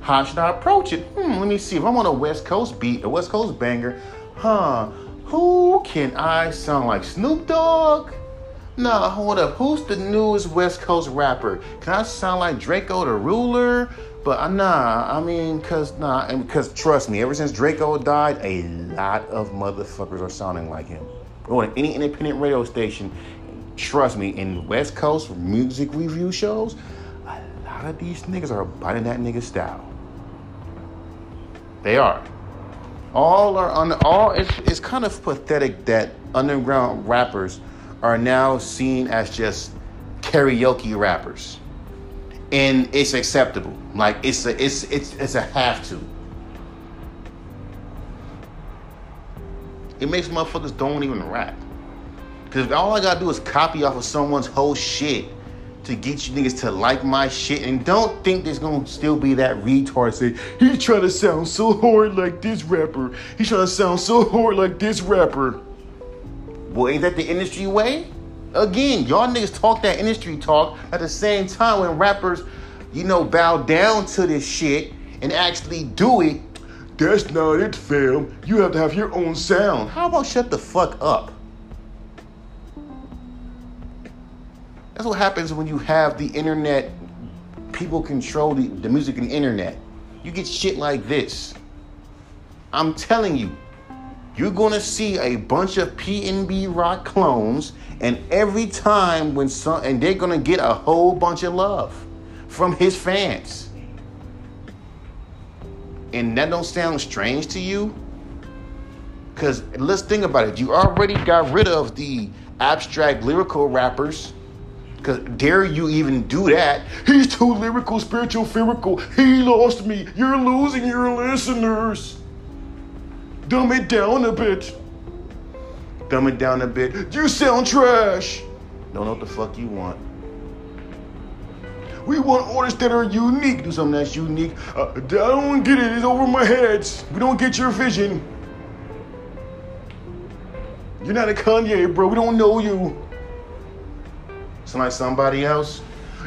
How should I approach it? Hmm, let me see. If I'm on a West Coast beat, a West Coast banger, huh? Who can I sound like? Snoop Dogg? Nah, hold up. Who's the newest West Coast rapper? Can I sound like Drakeo the Ruler? But uh, nah, I mean, cause nah, and because trust me, ever since Draco died, a lot of motherfuckers are sounding like him. To any independent radio station, trust me, in West Coast music review shows, a lot of these niggas are biting that nigga style. They are. All are on all. It's, it's kind of pathetic that underground rappers are now seen as just karaoke rappers, and it's acceptable. Like it's a it's it's it's a have to. It makes motherfuckers don't even rap. Cause all I gotta do is copy off of someone's whole shit to get you niggas to like my shit and don't think there's gonna still be that retard say, he's trying to sound so hard like this rapper. He's trying to sound so hard like this rapper. Well, ain't that the industry way? Again, y'all niggas talk that industry talk at the same time when rappers, you know, bow down to this shit and actually do it. That's not it, fam. You have to have your own sound. How about shut the fuck up? That's what happens when you have the internet. People control the, the music and the internet. You get shit like this. I'm telling you, you're gonna see a bunch of PNB Rock clones, and every time when some, and they're gonna get a whole bunch of love from his fans. And that don't sound strange to you? Cause let's think about it. You already got rid of the abstract lyrical rappers Cause dare you even do that? He's too lyrical, spiritual, lyrical. He lost me. You're losing your listeners. Dumb it down a bit. Dumb it down a bit. You sound trash. Don't know what the fuck you want. We want artists that are unique. Do something that's unique. Uh, I don't get it. It's over my head. We don't get your vision. You're not a Kanye, bro. We don't know you. Sound like somebody else?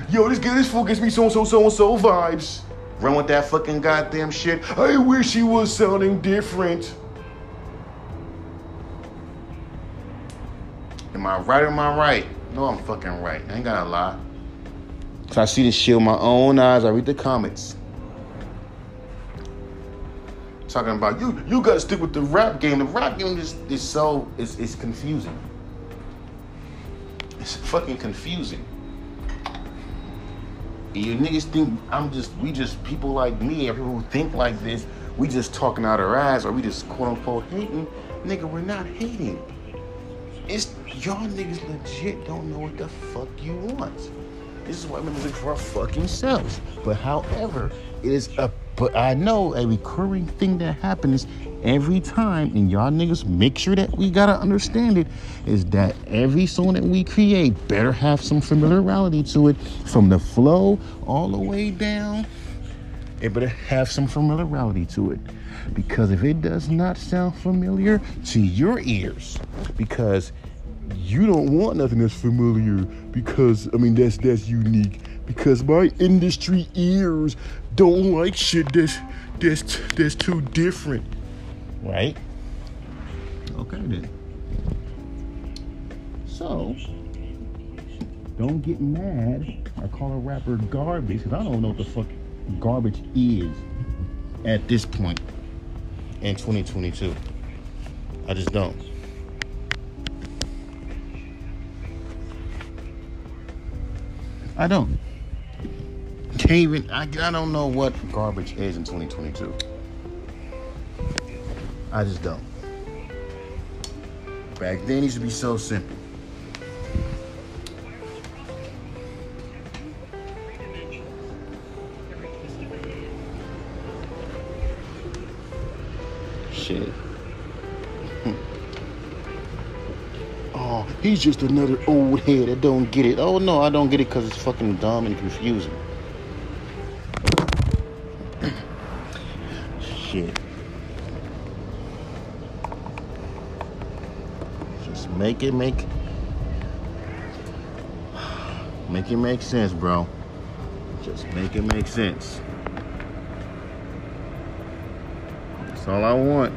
Yo, this this fool gives me so so so and so vibes. Run with that fucking goddamn shit. I wish he was sounding different. Am I right or am I right? No, I'm fucking right. I ain't gonna lie. Cause I see this shit with my own eyes. I read the comments. Talking about you, you gotta stick with the rap game. The rap game is, is so is is confusing. It's fucking confusing. And you niggas think I'm just, we just people like me, people who think like this, we just talking out our ass, or we just quote unquote hating. Nigga, we're not hating. It's y'all niggas legit don't know what the fuck you want. This is why we're looking for our fucking selves. But however, it is a but I know a recurring thing that happens every time, and y'all niggas make sure that we gotta understand it, is that every song that we create better have some familiarity to it from the flow all the way down. It better have some familiarity to it. Because if it does not sound familiar to your ears, because you don't want nothing that's familiar, because I mean that's that's unique. Because my industry ears don't like shit that's that's that's too different. Right? Okay then. So don't get mad or call a rapper garbage because I don't know what the fuck garbage is at this point in 2022. I just don't. I don't. Can't even, I, I don't know what garbage is in 2022. I just don't. Back then, it used to be so simple. He's just another old head that don't get it. Oh no, I don't get it because it's fucking dumb and confusing. [clears throat] Shit. Just make it make [sighs] make it make sense, bro. Just make it make sense. That's all I want.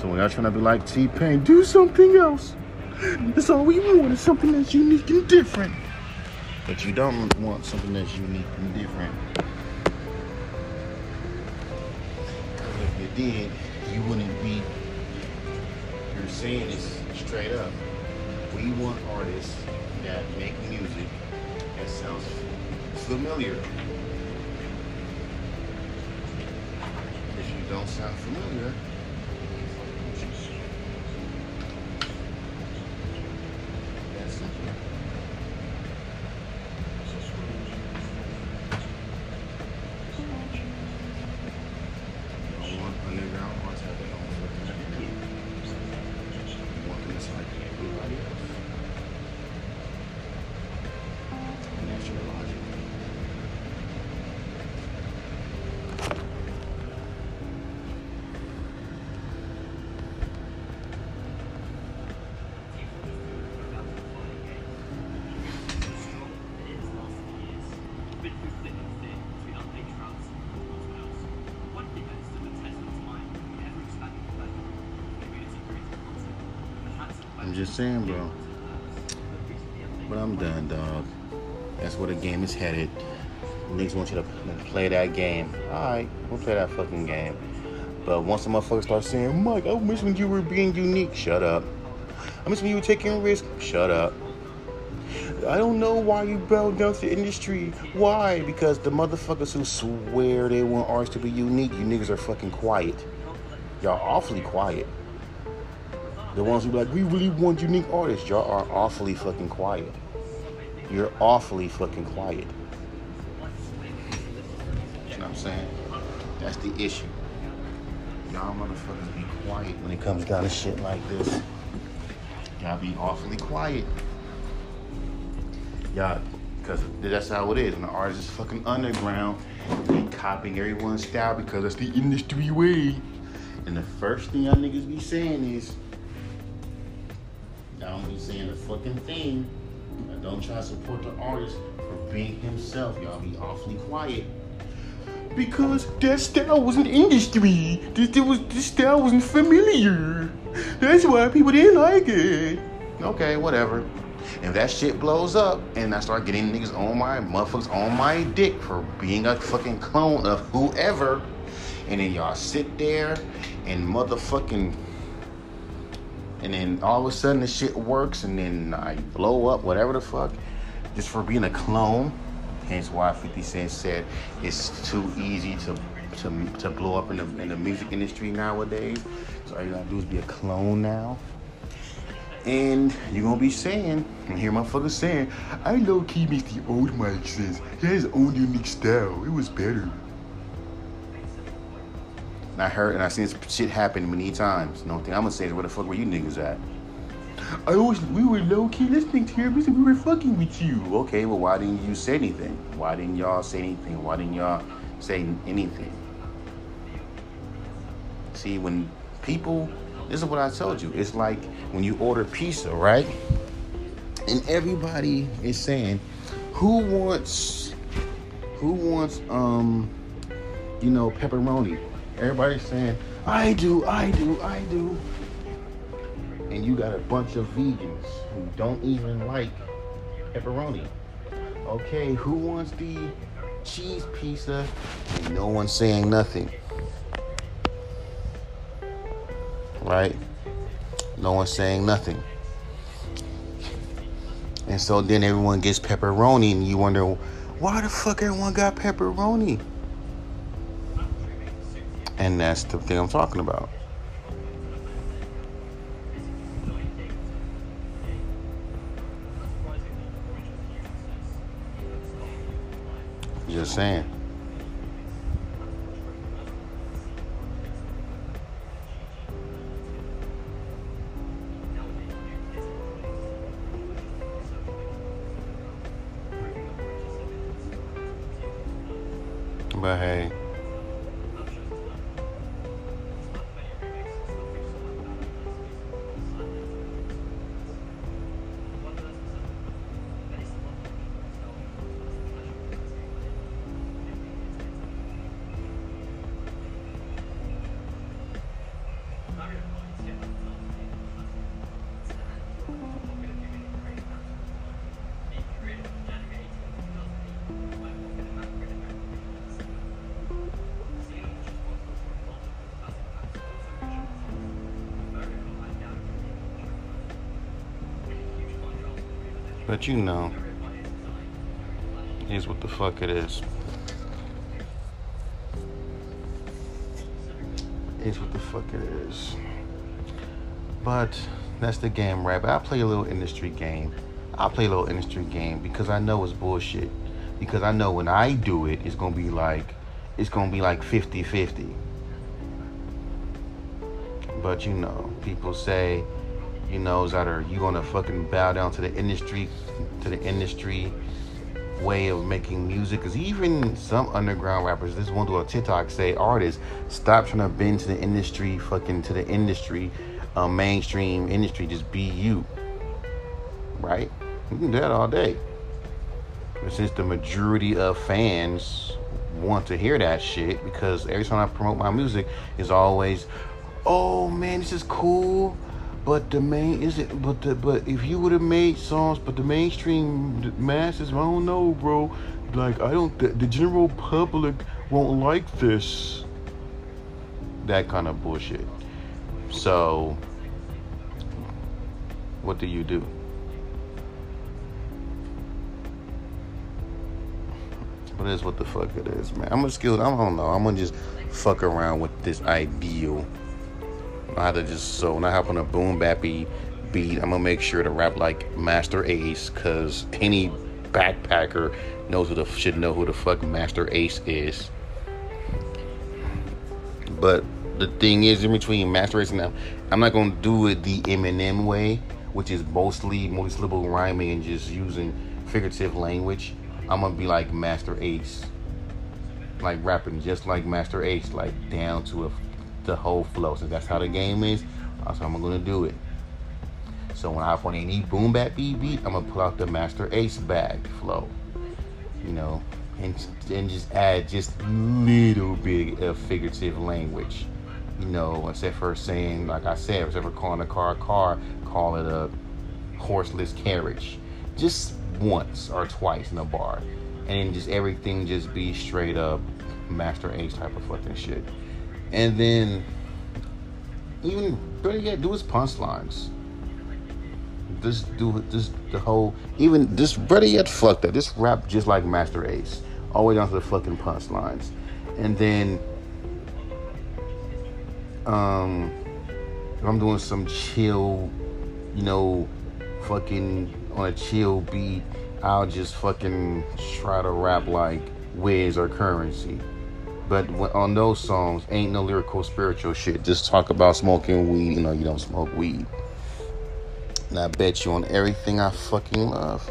So y'all trying to be like T-Pain, do something else. That's all we want is something that's unique and different. But you don't want something that's unique and different. If you did, you wouldn't be. You're saying this straight up. We want artists that make music that sounds familiar. If you don't sound familiar, just saying, bro. But I'm done, dog. That's where the game is headed. Niggas want you to play that game. Alright, we'll play that fucking game. But once the motherfuckers start saying, Mike, I miss when you were being unique, shut up. I miss when you were taking risks, shut up. I don't know why you bowed down to the industry. Why? Because the motherfuckers who swear they want artists to be unique, you niggas are fucking quiet. Y'all awfully quiet. The ones who be like, we really want unique artists, y'all are awfully fucking quiet. You're awfully fucking quiet. You know what I'm saying? That's the issue. Y'all motherfuckers be quiet when it comes down to shit like this. Y'all be awfully quiet. Y'all, because that's how it is. When the artist is fucking underground, they copying everyone's style because that's the industry way. And the first thing y'all niggas be saying is, saying the fucking thing. Y'all don't try to support the artist for being himself. Y'all be awfully quiet. Because that style wasn't industry. This, this, was, this style wasn't familiar. That's why people didn't like it. Okay, whatever. If that shit blows up and I start getting niggas on my motherfuckers on my dick for being a fucking clone of whoever, and then y'all sit there and motherfucking and then all of a sudden the shit works and then I blow up, whatever the fuck, just for being a clone. Hence why 50 Cent said it's too easy to to, to blow up in the, in the music industry nowadays. So all you gotta do is be a clone now. And you're gonna be saying, and hear motherfuckers saying, I low key miss the old Mike says. He had his own unique style. It was better. And I heard and I seen this shit happen many times. The only thing I'm gonna say is where the fuck were you niggas at? I always we were low key listening to your music, we were fucking with you. Okay, well why didn't you say anything? Why didn't y'all say anything? Why didn't y'all say anything? See, when people this is what I told you. It's like when you order pizza, right? And everybody is saying, who wants who wants um you know pepperoni? Everybody's saying, I do, I do, I do. And you got a bunch of vegans who don't even like pepperoni. Okay, who wants the cheese pizza? And no one's saying nothing. Right? No one's saying nothing. And so then everyone gets pepperoni, and you wonder, why the fuck everyone got pepperoni? And that's the thing I'm talking about. Just saying. But hey. But you know, is what the fuck it is. Is what the fuck it is. But that's the game, right? But I play a little industry game. I play a little industry game because I know it's bullshit. Because I know when I do it, it's gonna be like it's gonna be like 50-50. But you know, people say, you know, is that are you gonna fucking bow down to the industry to the industry way of making music because even some underground rappers this one do a tiktok say artists stop trying to bend to the industry fucking to the industry uh, mainstream industry just be you. Right? You can do that all day. But since the majority of fans want to hear that shit because every time i promote my music is always oh man this is cool but the main is it? But the but if you would have made songs, but the mainstream masses, I don't know, bro. Like I don't. The, the general public won't like this. That kind of bullshit. So, what do you do? But it is what the fuck it is, man. I'm just skilled. I don't know. I'm gonna just fuck around with this ideal. I had to just so when I hop on a boom bappy beat, I'm gonna make sure to rap like Masta Ace, cause any backpacker knows who the should know who the fuck Masta Ace is. But the thing is, in between Masta Ace and them, I'm not gonna do it the Eminem way, which is mostly multi-syllable rhyming and just using figurative language. I'm gonna be like Masta Ace, like rapping just like Masta Ace, like down to a the whole flow. So that's how the game is. That's how I'm gonna do it. So when I on any boom bap beat beat, I'm gonna pull out the Masta Ace bag flow. You know, and and just add just little bit of figurative language. You know, except for saying, like I said, except for calling a car a car, call it a horseless carriage. Just once or twice in a bar. And then just everything just be straight up Masta Ace type of fucking shit. And then even better yet, do his punchlines. Just do just the whole even this better yet fuck that. Just rap just like Masta Ace. All the way down to the fucking punchlines. And then um if I'm doing some chill, you know, fucking on a chill beat, I'll just fucking try to rap like Wiz or Curren$y. But on those songs, ain't no lyrical spiritual shit. Just talk about smoking weed. You know, you don't smoke weed. And I bet you on everything I fucking love.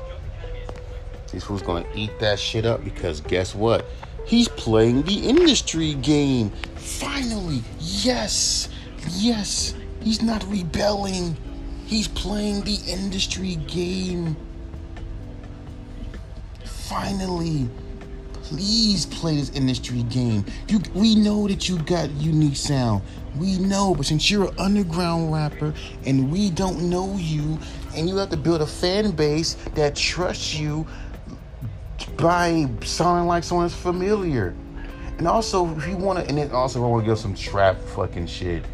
These fools gonna eat that shit up because guess what? He's playing the industry game. Finally, yes, yes. He's not rebelling. He's playing the industry game. Finally. Please play this industry game. You, we know that you got unique sound. We know, but since you're an underground rapper and we don't know you, and you have to build a fan base that trusts you by sounding like someone's familiar. And also, if you want to, and then also, I want to give some trap fucking shit.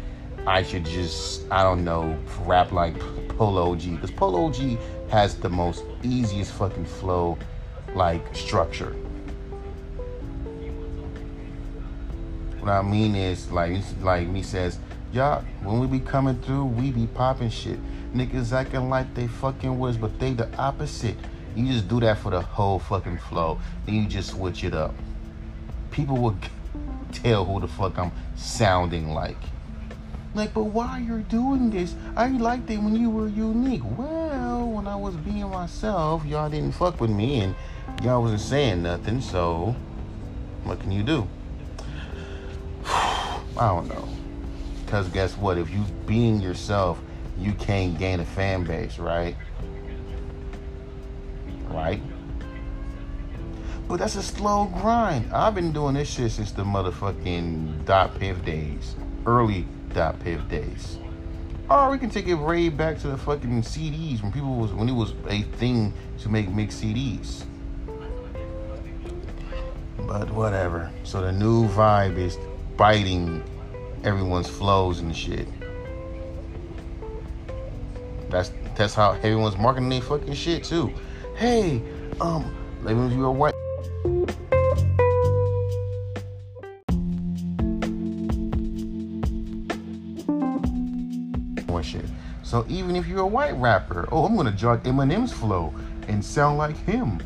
I should just, I don't know, rap like Polo G. Because Polo G has the most easiest fucking flow, like structure. What I mean is, like, like me says, y'all, when we be coming through, we be popping shit. Niggas acting like they fucking was, but they the opposite. You just do that for the whole fucking flow. Then you just switch it up. People will tell who the fuck I'm sounding like. Like, but why you're doing this? I liked it when you were unique. Well, when I was being myself, y'all didn't fuck with me and y'all wasn't saying nothing, so what can you do? I don't know. Because guess what? If you being yourself, you can't gain a fan base, right? Right? But that's a slow grind. I've been doing this shit since the motherfucking DatPiff days. Early DatPiff days. Or we can take it way back to the fucking CDs when people was when it was a thing to make mix CDs. But whatever. So the new vibe is biting everyone's flows and shit. That's that's how everyone's marketing their fucking shit too. hey, um, even if you're a white. Shit. So even if you're a white rapper, oh, I'm gonna jog Eminem's flow and sound like him.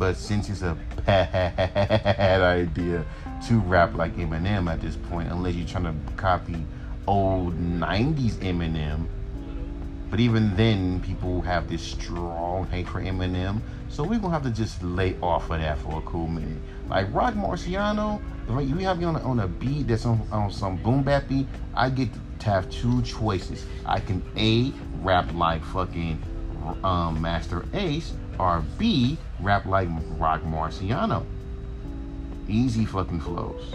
But since it's a [laughs] bad idea to rap like Eminem at this point, unless you're trying to copy old 90s Eminem. But even then, people have this strong hate for Eminem. So we're gonna have to just lay off of that for a cool minute. Like Roc Marciano, right, you have me on a, on a beat that's on, on some boom bap beat, I get to have two choices. I can A, rap like fucking um, Masta Ace, or B, rap like Roc Marciano. Easy fucking flows.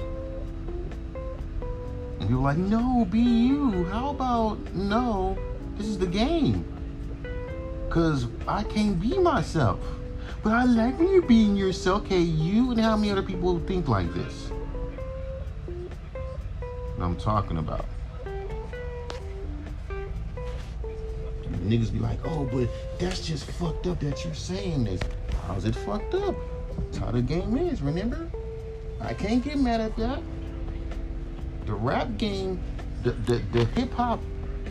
And people like, no, be you. How about no? This is the game. Cause I can't be myself. But I like when you're being yourself. Okay, you and how many other people think like this? I'm talking about. Niggas be like, oh, but that's just fucked up that you're saying this. How's it fucked up? That's how the game is, remember? I can't get mad at that. The rap game, the the, the hip hop,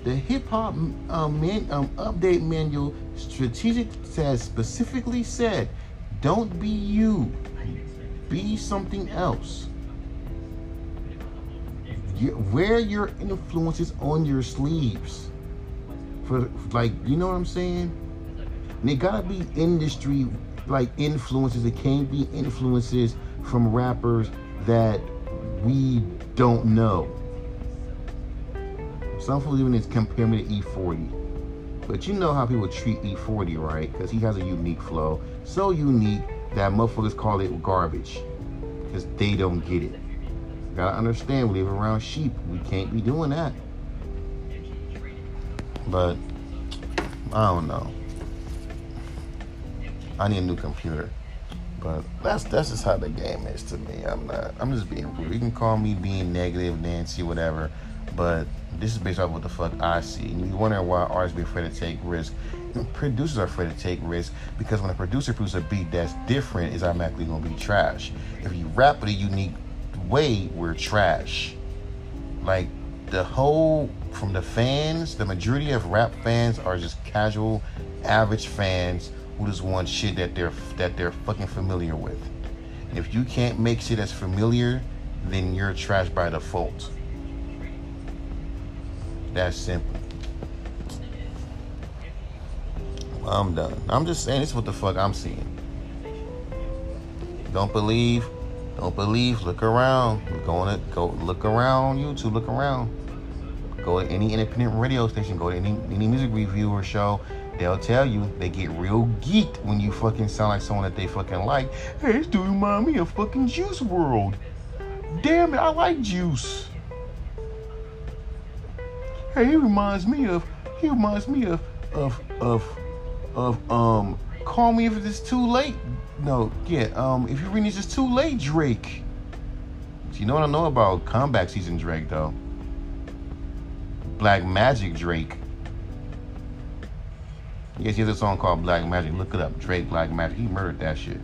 the hip hop um, man, um, update manual strategic says specifically said, don't be you, be something else. You, wear your influences on your sleeves. For like, you know what I'm saying? And it gotta be industry like influences. It can't be influences from rappers that we don't know. Some people even is compare me to E40. But you know how people treat E40, right? Because he has a unique flow. So unique that motherfuckers call it garbage. Because they don't get it. Gotta understand, we live around sheep. We can't be doing that. But, I don't know. I need a new computer. But that's that's just how the game is to me. I'm not. I'm just being rude. You can call me being negative, Nancy, whatever. But this is based off what the fuck I see. And you wonder why artists be afraid to take risks. And producers are afraid to take risks because when a producer produces a beat that's different, is automatically gonna be trash. If you rap in a unique way, we're trash. Like the whole from the fans, the majority of rap fans are just casual, average fans who just want shit that they're that they're fucking familiar with. And if you can't make shit that's familiar, then you're trash by default. That's simple. I'm done. I'm just saying this is what the fuck I'm seeing. Don't believe, don't believe, look around. We're going to go look around YouTube, look around. Go to any independent radio station, go to any any music reviewer show they'll tell you they get real geeked when you fucking sound like someone that they fucking like. Hey, this dude remind me of fucking Juice WRLD. Damn it, I like Juice. Hey, he reminds me of he reminds me of of of of um call me if it's too late. No, yeah, um if you read this it's too late, Drake. So you know what I know about comeback season Drake though? Black Magic Drake. Yes, he has a song called Black Magic. Look it up. Drake Black Magic. He murdered that shit.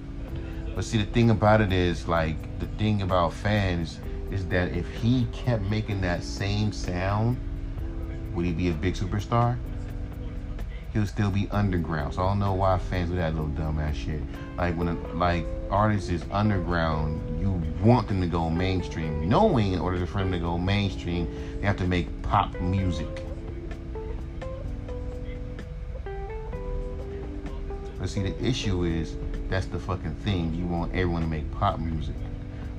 But see, the thing about it is, like, the thing about fans is that if he kept making that same sound, would he be a big superstar? He'll still be underground. So I don't know why fans do that little dumbass shit. Like when a, like artists is underground, you want them to go mainstream, knowing in order for them to go mainstream, they have to make pop music. But see, the issue is that's the fucking thing. You want everyone to make pop music.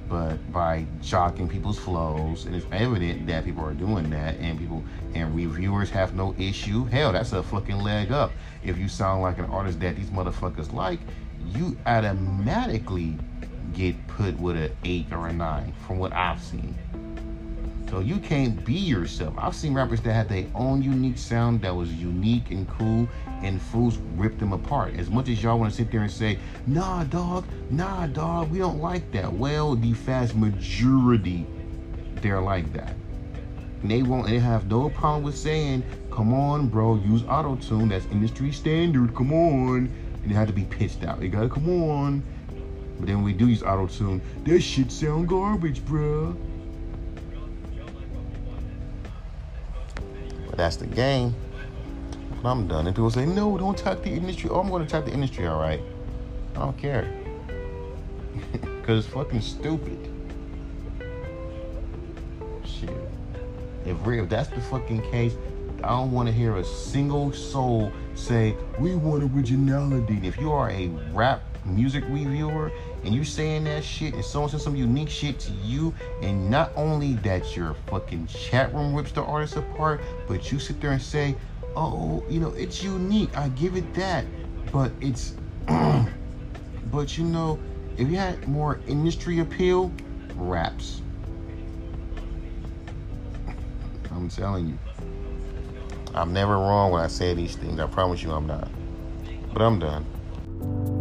But by jocking people's flows, and it's evident that people are doing that, and people and reviewers have no issue. Hell, that's a fucking leg up. If you sound like an artist that these motherfuckers like, you automatically get put with an eight or a nine, from what I've seen. So you can't be yourself. I've seen rappers that had their own unique sound that was unique and cool, and fools ripped them apart. As much as y'all want to sit there and say, nah, dog, nah, dog, we don't like that. Well, the vast majority, they're like that. And they won't, they have no problem with saying, come on, bro, use auto tune. That's industry standard. Come on. and it had to be pitched out. You gotta come on. But then we do use auto tune. That shit sound garbage, bruh. That's the game. But I'm done. And people say, no, don't attack the industry. Oh, I'm gonna attack the industry, all right. I don't care. [laughs] Cause it's fucking stupid. Shit. If real, if that's the fucking case, I don't want to hear a single soul say we want originality. If you are a rap music reviewer and you saying that shit and someone says some unique shit to you, and not only that your fucking chat room rips the artist apart, but you sit there and say, oh, you know, it's unique. I give it that, but it's, [clears throat] but you know, if you had more industry appeal, raps. I'm telling you. I'm never wrong when I say these things. I promise you I'm not. But I'm done.